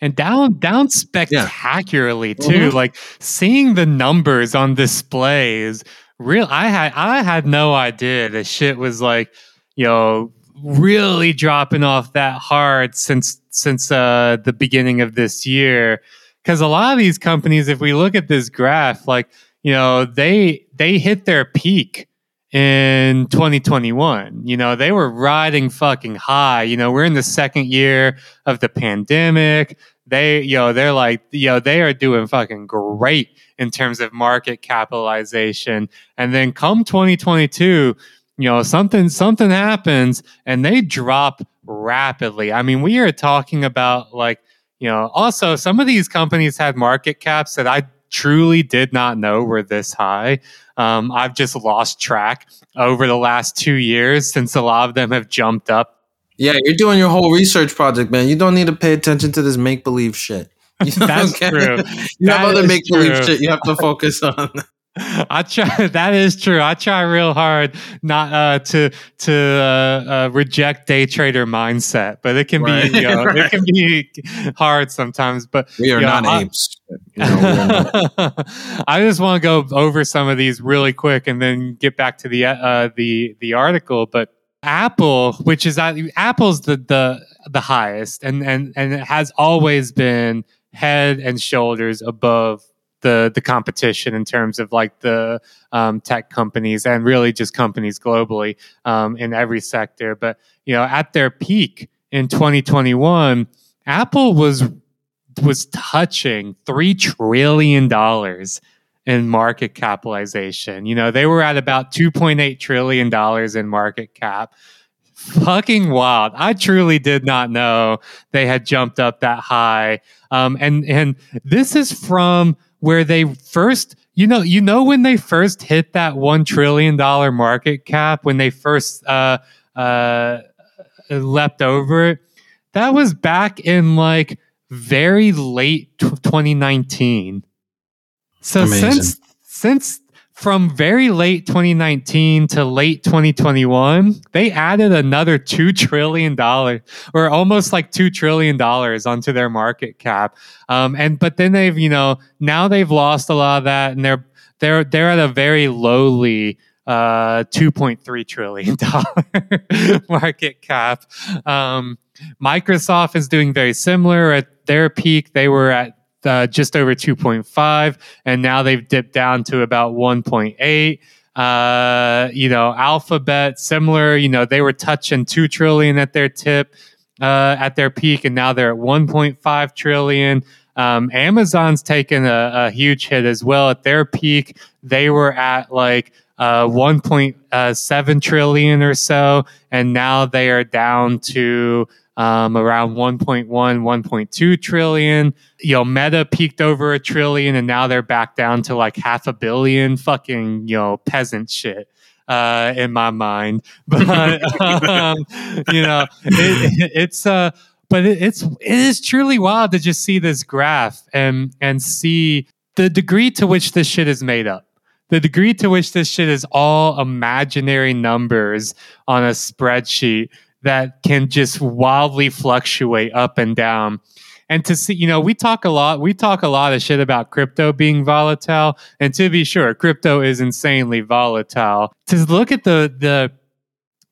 and down down spectacularly too Mhm. like seeing the numbers on display is real i had i had no idea that shit was like you know really dropping off that hard since since uh the beginning of this year because a lot of these companies if we look at this graph like you know they they hit their peak in 2021 you know they were riding fucking high. You know we're in the second year of the pandemic. They you know they're like you know they are doing fucking great in terms of market capitalization. And then come 2022 you know something something happens and they drop rapidly. I mean we are talking about like you know also some of these companies had market caps that i truly did not know were this high um, i've just lost track over the last two years since a lot of them have jumped up Yeah, you're doing your whole research project, man. You don't need to pay attention to this make believe shit. You know, That's okay? true. You have other make believe shit you have to focus on. I try. That is true. I try real hard not uh, to to uh, uh, reject day trader mindset, but it can Right. be you know, it can be hard sometimes. But We are know, not I- apes. You know, I just want to go over some of these really quick and then get back to the uh, the the article. But Apple, which is uh, Apple's the the the highest, and and and it has always been head and shoulders above the the competition in terms of like the um, tech companies and really just companies globally um, in every sector. But you know, at their peak in 2021, Apple was was touching three trillion dollars in market capitalization. You know, they were at about 2.8 trillion dollars in market cap. Fucking wild. I truly did not know they had jumped up that high. Um, and and this is from where they first you know you know when they first hit that 1 trillion dollar market cap when they first uh uh leapt over it that was back in like very late t- 2019 so Amazing. since since from very late 2019 to late 2021, they added another $2 trillion or almost like $2 trillion onto their market cap. Um, and, but then they've, you know, now they've lost a lot of that and they're, they're, they're at a very lowly, uh, $2.3 trillion market cap. Um, Microsoft is doing very similar at their peak. They were at uh, just over 2.5, and now they've dipped down to about 1.8. Uh, you know, Alphabet, similar. You know, they were touching two trillion at their tip, uh, at their peak, and now they're at 1.5 trillion. Um, Amazon's taken a, a, huge hit as well. At their peak, they were at like uh, 1.7 trillion or so, and now they are down to um, around 1.1, 1.2 trillion. You know, Meta peaked over a trillion and now they're back down to like half a billion fucking, you know, peasant shit. Uh, in my mind, but um, you know, it, it's uh, but it, it's it is truly wild to just see this graph and and see the degree to which this shit is made up the degree to which this shit is all imaginary numbers on a spreadsheet that can just wildly fluctuate up and down. And to see, you know, we talk a lot, we talk a lot of shit about crypto being volatile. And to be sure, crypto is insanely volatile. To look at the the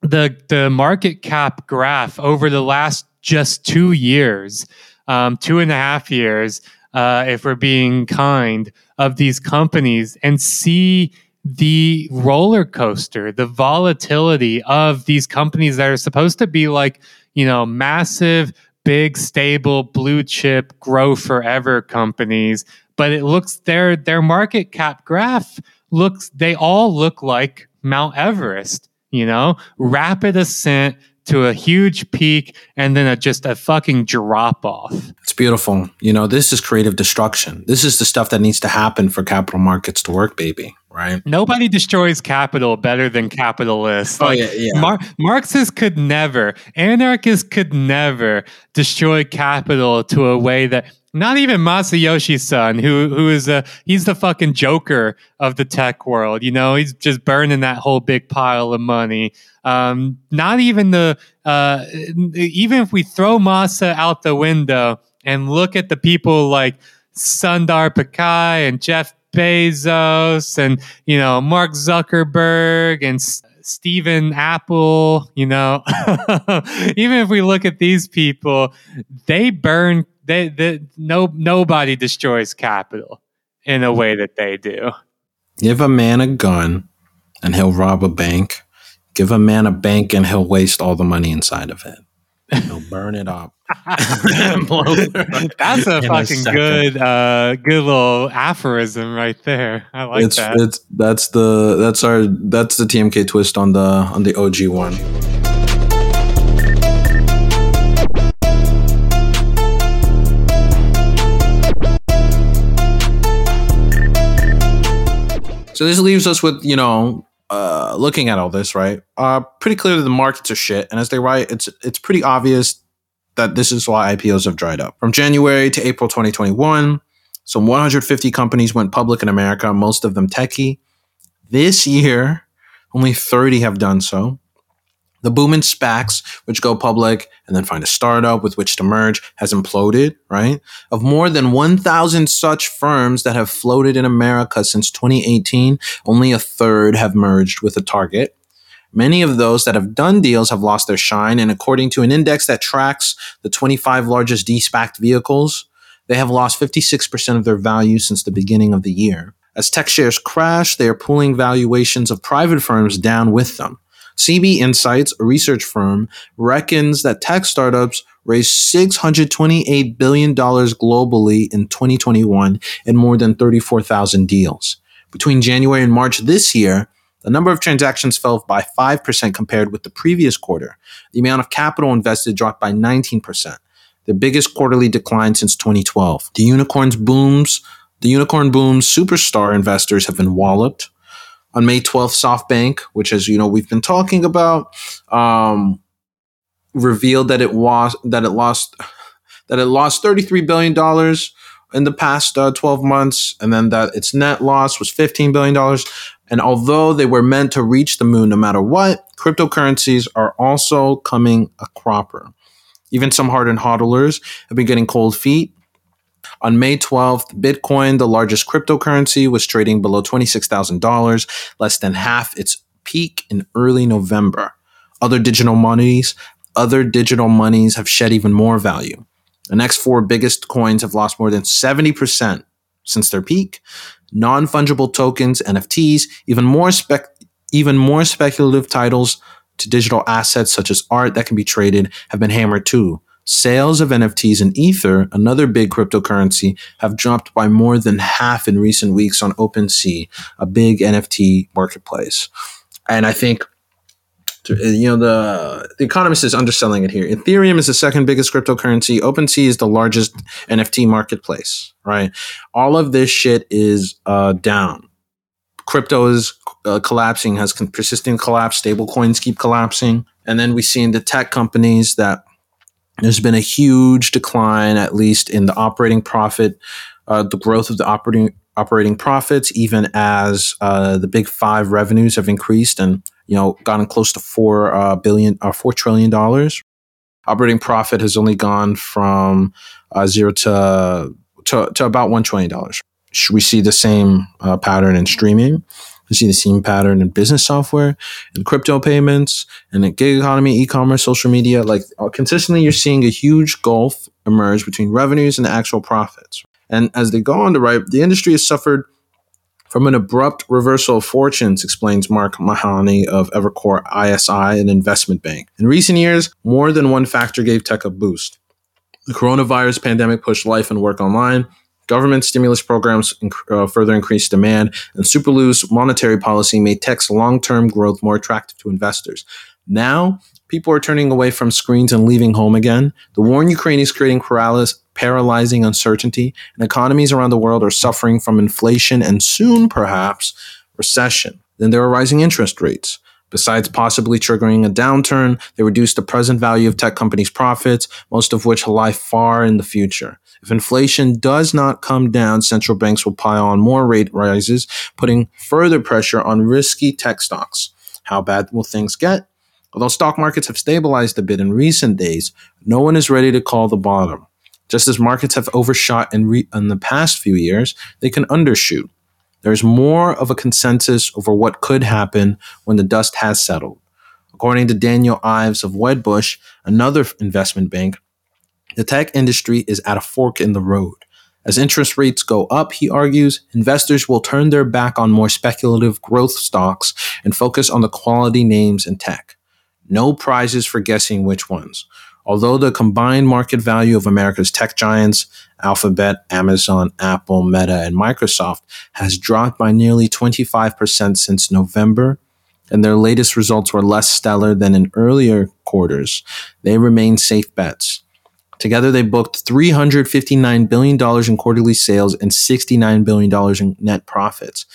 the the market cap graph over the last just two years, um, two and a half years, uh, if we're being kind, of these companies and see the roller coaster, the volatility of these companies that are supposed to be like, you know, massive, big, stable, blue chip, grow forever companies. But it looks their their market cap graph looks they all look like Mount Everest, you know, rapid ascent to a huge peak and then a, just a fucking drop off. Beautiful. You know, this is creative destruction. This is the stuff that needs to happen for capital markets to work, baby right? Nobody destroys capital better than capitalists. Oh, like, yeah, yeah. Mar- Marxists could never, anarchists could never destroy capital to a way that not even Masayoshi Son, who who is a he's the fucking joker of the tech world. You know, he's just burning that whole big pile of money. Um, not even the uh, even if we throw Masa out the window and look at the people like Sundar Pichai and Jeff Bezos and you know Mark Zuckerberg and S- Stephen Apple, you know, even if we look at these people, they burn. They, they no nobody destroys capital in a way that they do. Give a man a gun, and he'll rob a bank. Give a man a bank, and he'll waste all the money inside of it. He'll burn it up. That's a fucking a good, uh, good little aphorism right there. I like it's, that. It's that's the that's our that's the TMK twist on the on the OG one. So this leaves us with you know uh, looking at all this, right? Uh, pretty clear that the markets are shit, and as they write, it's it's pretty obvious that this is why IPOs have dried up. From January to April 2021, some 150 companies went public in America, most of them techie. This year, only 30 have done so. The boom in SPACs, which go public and then find a startup with which to merge, has imploded, right? Of more than 1,000 such firms that have floated in America since 2018, only a third have merged with a target. Many of those that have done deals have lost their shine, and according to an index that tracks the 25 largest de-SPACed vehicles, they have lost 56% of their value since the beginning of the year. As tech shares crash, they are pulling valuations of private firms down with them. CB Insights, a research firm, reckons that tech startups raised $628 billion globally in 2021 in more than 34,000 deals. Between January and March this year, the number of transactions fell by 5% compared with the previous quarter. The amount of capital invested dropped by 19%, the biggest quarterly decline since 2012. The unicorns booms, the unicorn boom superstar investors have been walloped. On May 12th, SoftBank, which as you know we've been talking about, um, revealed that it was that it lost that it lost 33 billion dollars in the past uh, 12 months and then that its net loss was 15 billion dollars And although they were meant to reach the moon no matter what, cryptocurrencies are also coming a cropper. Even some hardened hodlers have been getting cold feet. On May 12th, Bitcoin, the largest cryptocurrency, was trading below $26,000, less than half its peak in early November. Other digital monies, other digital monies have shed even more value. The next four biggest coins have lost more than 70% since their peak. Non-fungible tokens, NFTs, even more spec even more speculative titles to digital assets such as art that can be traded have been hammered too. Sales of NFTs in Ether, another big cryptocurrency, have dropped by more than half in recent weeks on OpenSea, a big NFT marketplace. And I think you know the the economist is underselling it here. Ethereum is the second biggest cryptocurrency. OpenSea is the largest NFT marketplace. Right, all of this shit is uh, down. Crypto is uh, collapsing, has persistent collapse. Stable coins keep collapsing, and then we see in the tech companies that there's been a huge decline, at least in the operating profit, uh, the growth of the operating operating profits, even as uh, the big five revenues have increased and you know gotten close to four uh, billion or uh, four trillion dollars. Operating profit has only gone from uh, zero to, to to about one trillion dollars. We see the same uh, pattern in streaming. We see the same pattern in business software and crypto payments and in gig economy, e-commerce, social media. Like uh, consistently, you're seeing a huge gulf emerge between revenues and actual profits. And as they go on the right, the industry has suffered from an abrupt reversal of fortunes, explains Mark Mahaney of Evercore ISI, an investment bank. In recent years, more than one factor gave tech a boost. The coronavirus pandemic pushed life and work online. Government stimulus programs uh, further increased demand, and super loose monetary policy made tech's long term growth more attractive to investors. Now, people are turning away from screens and leaving home again. The war in Ukraine is creating paralysis, paralyzing uncertainty, and economies around the world are suffering from inflation and soon, perhaps, recession. Then there are rising interest rates. Besides possibly triggering a downturn, they reduce the present value of tech companies' profits, most of which lie far in the future. If inflation does not come down, central banks will pile on more rate rises, putting further pressure on risky tech stocks. How bad will things get? Although stock markets have stabilized a bit in recent days, no one is ready to call the bottom. Just as markets have overshot in, re- in the past few years, they can undershoot. There's more of a consensus over what could happen when the dust has settled. According to Daniel Ives of Wedbush, another investment bank, the tech industry is at a fork in the road. As interest rates go up, he argues, investors will turn their back on more speculative growth stocks and focus on the quality names in tech. No prizes for guessing which ones. Although the combined market value of America's tech giants, Alphabet, Amazon, Apple, Meta, and Microsoft, has dropped by nearly 25% since November, and their latest results were less stellar than in earlier quarters, they remain safe bets. Together, they booked $359 billion in quarterly sales and $69 billion in net profits.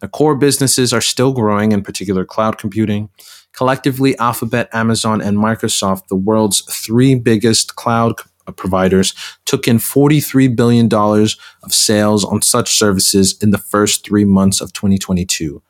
The core businesses are still growing, in particular cloud computing, Collectively, Alphabet, Amazon, and Microsoft, the world's three biggest cloud providers, took in $43 billion of sales on such services in the first three months of 2022,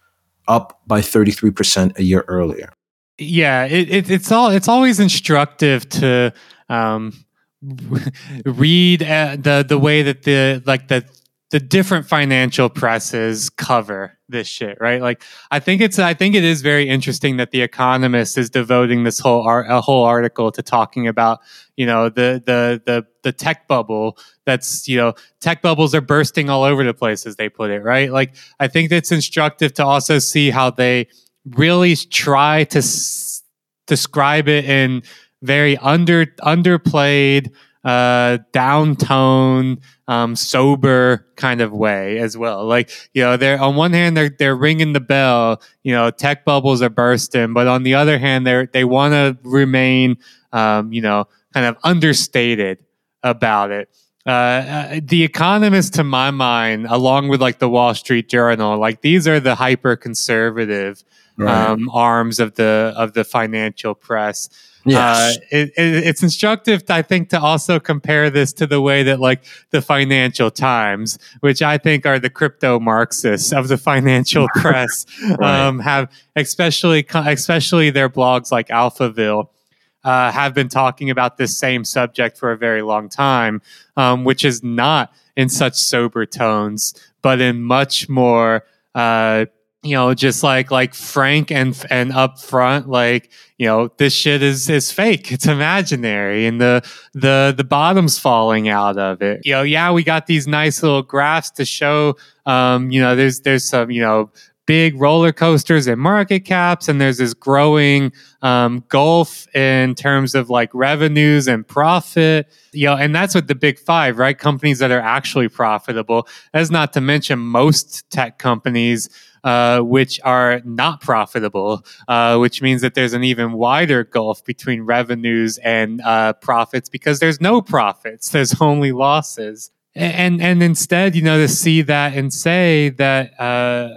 up by 33% a year earlier. Yeah, it, it, it's all it's always instructive to um, read uh, the the way that the like the the different financial presses cover this shit, right? Like, I think it's, I think it is very interesting that the Economist is devoting this whole a whole article to talking about, you know, the the the the tech bubble. That's, you know, tech bubbles are bursting all over the place, as they put it, right? Like, I think it's instructive to also see how they really try to s- describe it in very under underplayed uh, downtone, um, sober kind of way as well. Like you know, they're on one hand they're they're ringing the bell. You know, tech bubbles are bursting, but on the other hand, they they want to remain, um, you know, kind of understated about it. Uh, uh, the Economist, to my mind, along with like the Wall Street Journal, like these are the hyper conservative right. um, arms of the of the financial press. Uh, it, it, it's instructive, I think, to also compare this to the way that, like, the Financial Times, which I think are the crypto Marxists of the financial press, Right. um, have especially especially their blogs like Alphaville. Uh, have been talking about this same subject for a very long time, um, which is not in such sober tones, but in much more, uh, you know, just like like frank and and upfront, like you know, this shit is is fake. It's imaginary, and the the the bottom's falling out of it. You know, yeah, we got these nice little graphs to show. Um, you know, there's there's some you know big roller coasters and market caps, and there's this growing um, gulf in terms of like revenues and profit. You know, and that's what the big five, right? Companies that are actually profitable. That's not to mention most tech companies. Uh, which are not profitable, uh, which means that there's an even wider gulf between revenues and uh, profits because there's no profits, there's only losses. And and instead, you know, to see that and say that uh,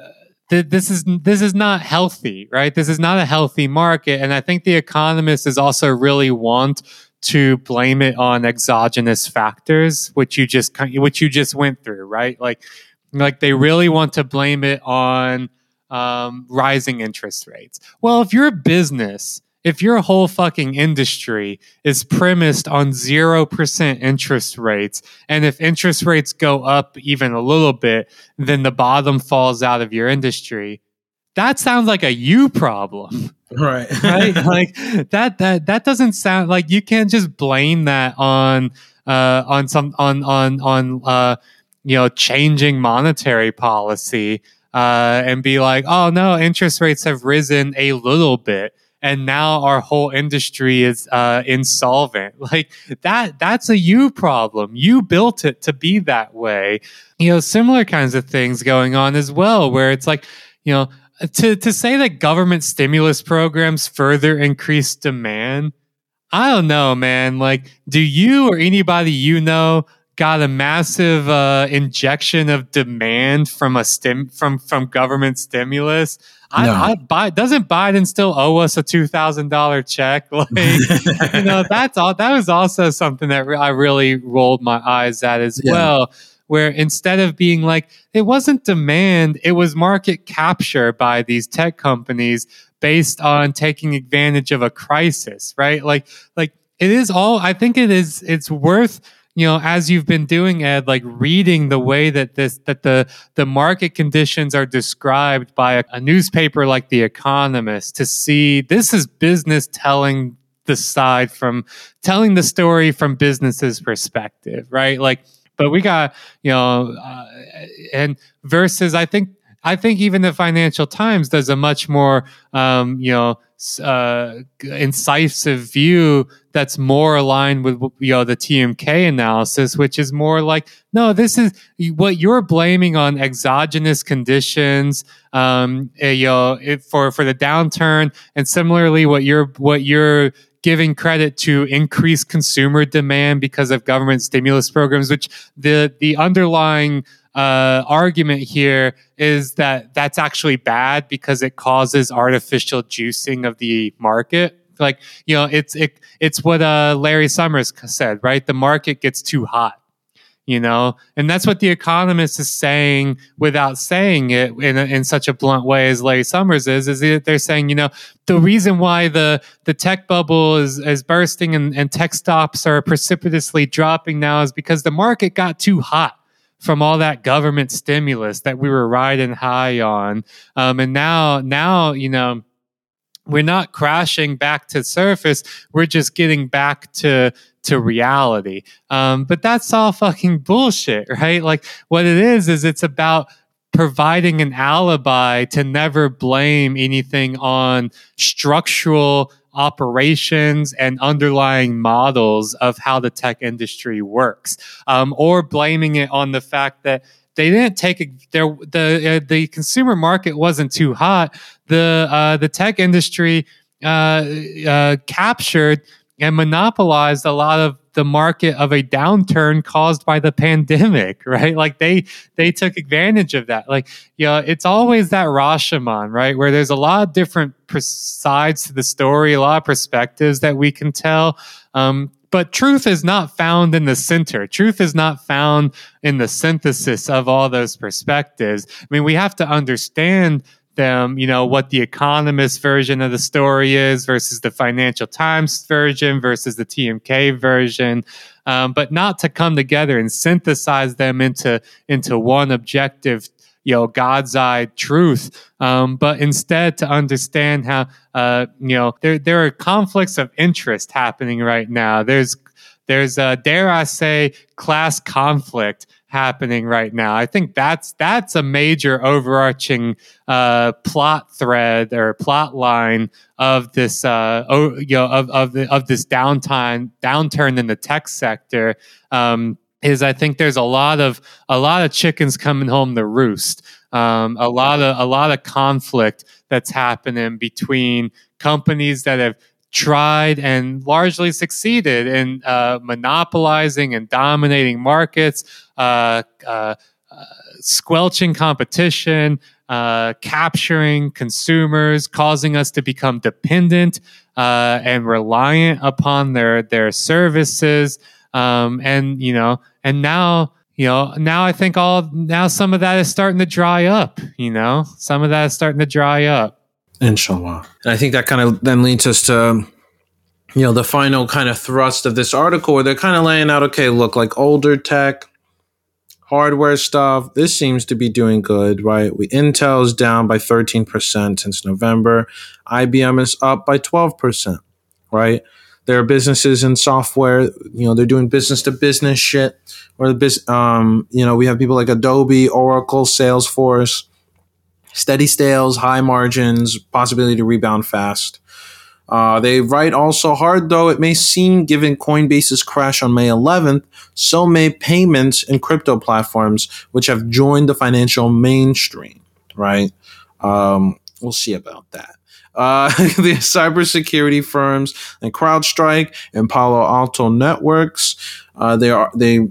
this is this is not healthy, right? This is not a healthy market, and I think the economists is also really want to blame it on exogenous factors, which you just which you just went through, right? Like like they really want to blame it on um, rising interest rates. Well, if you're a business, if your whole fucking industry is premised on 0% interest rates, and if interest rates go up even a little bit, then the bottom falls out of your industry. That sounds like a you problem. Right. right? like that that that doesn't sound like you can't just blame that on uh on some on on on uh you know changing monetary policy uh and be like oh no interest rates have risen a little bit and now our whole industry is uh insolvent. Like that that's a you problem. You built it to be that way. You know similar kinds of things going on as well where it's like you know to to say that government stimulus programs further increase demand i don't know man. Like do you or anybody you know got a massive uh, injection of demand from a stim from from government stimulus I, No. I buy, doesn't Biden still owe us a two thousand dollar check? Like, you know, that's all. That was also something that re- I really rolled my eyes at as Yeah. well. Where instead of being like, it wasn't demand, it was market capture by these tech companies based on taking advantage of a crisis, right? Like, like it is all. I think it is. It's worth you know as you've been doing ed like reading the way that this that the the market conditions are described by a, a newspaper like the economist to see this is business telling the side from telling the story from business's perspective right? Like but we got you know uh, and versus i think i think even the financial times does a much more um, you know uh, incisive view that's more aligned with you know the TMK analysis, which is more like no, this is what you're blaming on exogenous conditions, um, eh, you know, it, for for the downturn, and similarly, what you're what you're giving credit to increased consumer demand because of government stimulus programs, which the the underlying uh, argument here is that that's actually bad because it causes artificial juicing of the market. Like you know, it's it, it's what uh, Larry Summers said, right? The market gets too hot, you know, and that's what the economist is saying without saying it in in such a blunt way as Larry Summers is. Is that they're saying, you know, the reason why the the tech bubble is is bursting and, and tech stops are precipitously dropping now is because the market got too hot from all that government stimulus that we were riding high on. Um, and now, now, you know, we're not crashing back to surface. We're just getting back to to reality. Um, but that's all fucking bullshit, right? Like what it is is it's about providing an alibi to never blame anything on structural operations and underlying models of how the tech industry works, um, or blaming it on the fact that they didn't take a, their the uh, the consumer market wasn't too hot. The uh, the tech industry uh, uh, captured and monopolized a lot of the market of a downturn caused by the pandemic, right? Like they they took advantage of that. Like, you know, it's always that Rashomon, right? Where there's a lot of different sides to the story, a lot of perspectives that we can tell. Um, but truth is not found in the center. Truth is not found in the synthesis of all those perspectives. I mean, we have to understand them, you know, what the Economist version of the story is versus the Financial Times version versus the TMK version, um, but not to come together and synthesize them into into one objective you know God's eye truth, um, but instead to understand how uh, you know there there are conflicts of interest happening right now. There's there's a dare I say class conflict happening right now. I think that's that's a major overarching uh, plot thread or plot line of this uh, oh, you know of of, the, of this downtime downturn in the tech sector. Um, is I think there's a lot of a lot of chickens coming home to roost. Um, a lot of a lot of conflict that's happening between companies that have tried and largely succeeded in uh, monopolizing and dominating markets, uh, uh, uh squelching competition, uh, capturing consumers, causing us to become dependent uh, and reliant upon their their services. Um, and you know, and now you know, now I think all now some of that is starting to dry up. You know, some of that is starting to dry up. Inshallah. And I think that kind of then leads us to, you know, the final kind of thrust of this article where they're kind of laying out, okay, look, like older tech, hardware stuff, this seems to be doing good, right? We Intel's down by 13% since November. IBM is up by 12%, right? There are businesses in software, you know, they're doing business to business shit. Or the business, um, you know, we have people like Adobe, Oracle, Salesforce, steady sales, high margins, possibility to rebound fast. Uh, they write also hard, though it may seem, given Coinbase's crash on May 11th, so may payments and crypto platforms, which have joined the financial mainstream, right? Um, we'll see about that. Uh, the cybersecurity firms and CrowdStrike and Palo Alto Networks, uh, they are they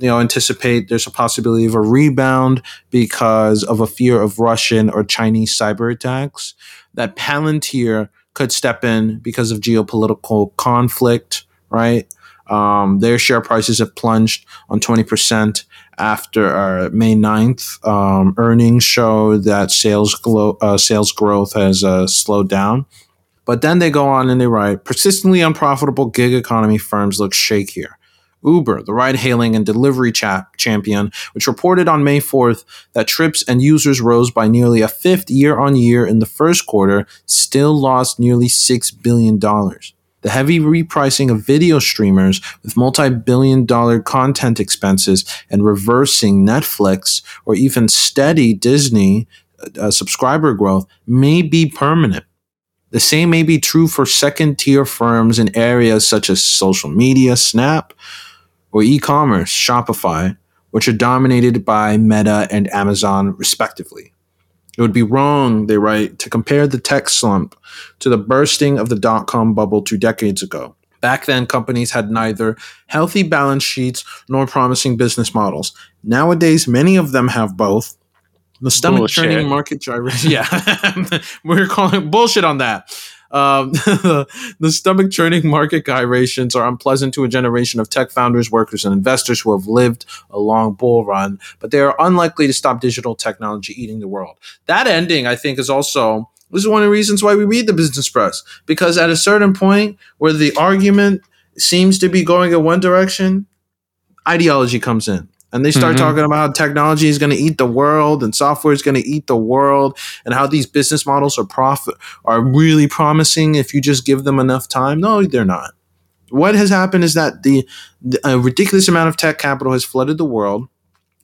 you know anticipate there's a possibility of a rebound because of a fear of Russian or Chinese cyber attacks. That Palantir could step in because of geopolitical conflict, right? Um, their share prices have plunged on 20% after our May 9th um, earnings show that sales, glo- uh, sales growth has uh, slowed down. But then they go on and they write persistently unprofitable gig economy firms look shakier. Uber, the ride hailing and delivery chap- champion, which reported on May 4th that trips and users rose by nearly a fifth year on year in the first quarter, still lost nearly $6 billion. The heavy repricing of video streamers with multi billion dollar content expenses and reversing Netflix or even steady Disney uh, subscriber growth may be permanent. The same may be true for second tier firms in areas such as social media, Snap, or e commerce, Shopify, which are dominated by Meta and Amazon, respectively. It would be wrong, they write, to compare the tech slump to the bursting of the dot com bubble two decades ago. Back then, companies had neither healthy balance sheets nor promising business models. Nowadays, many of them have both. The stomach churning market drivers. Yeah, we're calling bullshit on that. Um, the stomach churning market gyrations are unpleasant to a generation of tech founders, workers, and investors who have lived a long bull run, but they are unlikely to stop digital technology eating the world. That ending, I think, is also this is one of the reasons why we read the business press because at a certain point where the argument seems to be going in one direction, ideology comes in and they start mm-hmm. talking about how technology is going to eat the world and software is going to eat the world and how these business models are profit are really promising if you just give them enough time. No they're not. What has happened is that the, the a ridiculous amount of tech capital has flooded the world.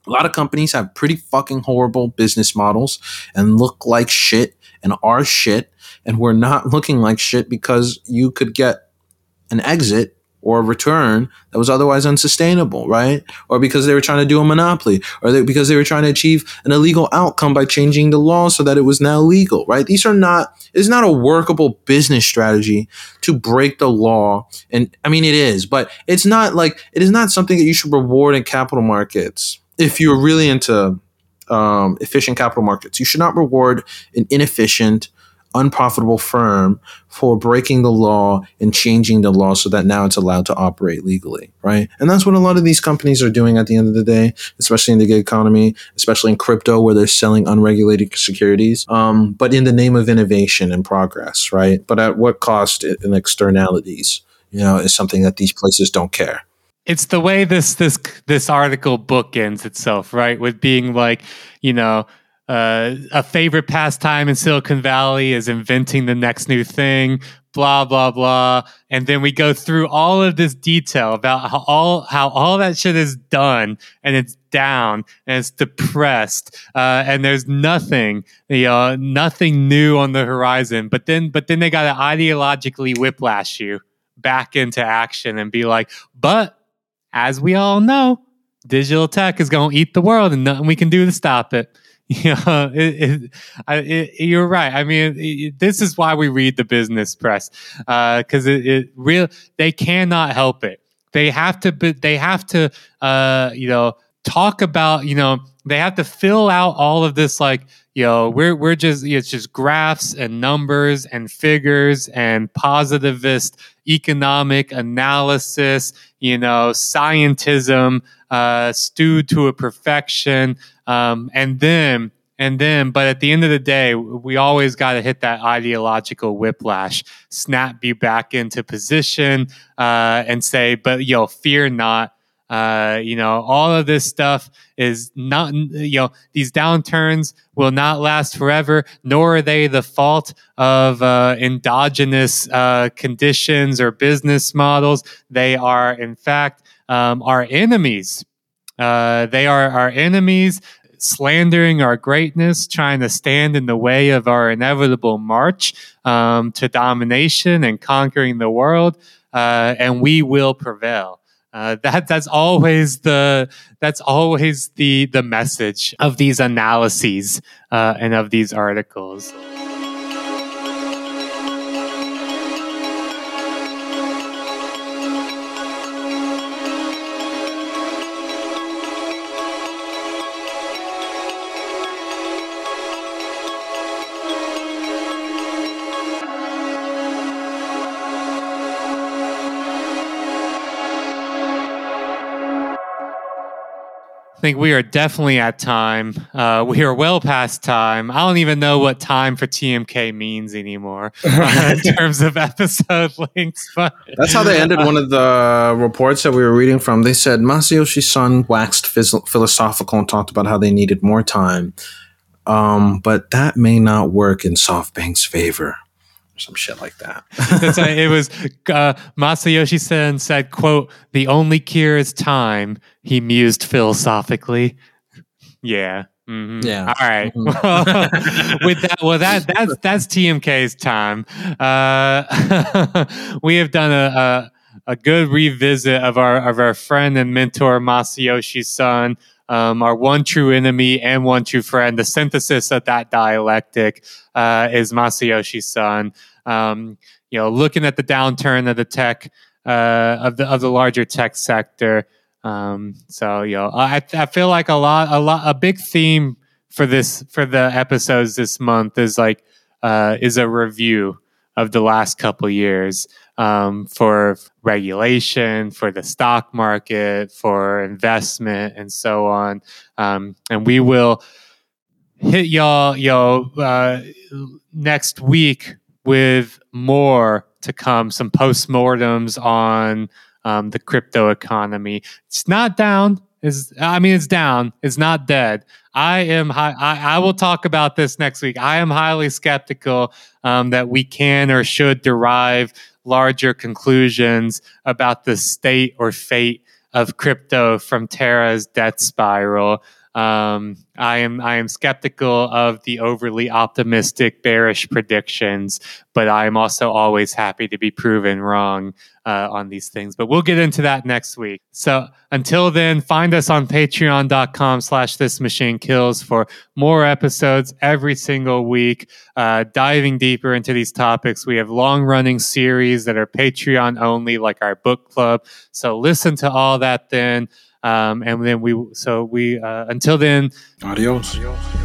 A lot of companies have pretty fucking horrible business models and look like shit and are shit and we're not looking like shit because you could get an exit or a return that was otherwise unsustainable, right? Or because they were trying to do a monopoly, or they, because they were trying to achieve an illegal outcome by changing the law so that it was now legal, right? These are not, it's not a workable business strategy to break the law. And I mean, it is, but it's not like, it is not something that you should reward in capital markets if you're really into um, efficient capital markets. You should not reward an inefficient, unprofitable firm for breaking the law and changing the law so that now it's allowed to operate legally, right? And that's what a lot of these companies are doing at the end of the day, especially in the gig economy, especially in crypto where they're selling unregulated securities, um, but in the name of innovation and progress, right? But at what cost in externalities, you know, is something that these places don't care it's the way this this this article bookends itself, right? With being like, you know, uh, a favorite pastime in Silicon Valley is inventing the next new thing, blah blah blah, and then we go through all of this detail about how all how all that shit is done, and it's down and it's depressed, uh, and there's nothing, you know, nothing new on the horizon. But then, but then they got to ideologically whiplash you back into action and be like, but as we all know, digital tech is going to eat the world, and nothing we can do to stop it. know, it, it, it, you're right. I mean, this is why we read the business press because uh, it real they cannot help it. They have to, they have to, uh, you know, talk about, you know, they have to fill out all of this like you know we're we're just it's just graphs and numbers and figures and positivist economic analysis you know scientism uh, stewed to a perfection um, and then and then but at the end of the day we always got to hit that ideological whiplash snap you back into position uh, and say but yo fear not uh, you know, all of this stuff is not, you know, these downturns will not last forever, nor are they the fault of uh, endogenous uh, conditions or business models. They are, in fact, um, our enemies. Uh, they are our enemies slandering our greatness, trying to stand in the way of our inevitable march um, to domination and conquering the world, uh, and we will prevail. Uh, that that's always the that's always the the message of these analyses uh, and of these articles. Think we are definitely at time. Uh, we are well past time. I don't even know what time for TMK means anymore uh, in terms of episode links. But that's how they ended one of the reports that we were reading from. They said Masayoshi Son waxed phys- philosophical and talked about how they needed more time, um, but that may not work in SoftBank's favor some shit like that. That's right. It was uh, Masayoshi Son said, "quote The only cure is time." He mused philosophically. Yeah. Mm-hmm. Yeah. All right. Mm-hmm. with that, well, that that's that's TMK's time. Uh, we have done a, a, a good revisit of our of our friend and mentor Masayoshi Son. Um, our one true enemy and one true friend. The synthesis of that dialectic uh, is Masayoshi Son. Um, you know, looking at the downturn of the tech uh, of the of the larger tech sector. Um, so you know, I I feel like a lot a lot a big theme for this for the episodes this month is like uh, is a review of the last couple years um, for regulation, for the stock market, for investment, and so on. Um, and we will hit y'all, yo, uh, next week with more to come. Some postmortems on um, the crypto economy. It's not down. Is I mean, it's down. It's not dead. I am. I, I will talk about this next week. I am highly skeptical um, that we can or should derive larger conclusions about the state or fate of crypto from Terra's death spiral. Um, I am I am skeptical of the overly optimistic bearish predictions, but I am also always happy to be proven wrong uh, on these things. But we'll get into that next week. So until then, find us on patreon.com slash this machine kills for more episodes every single week, uh, diving deeper into these topics. We have long running series that are Patreon only, like our book club. So listen to all that then. Um, and then we, so we, uh, until then, Adios. It's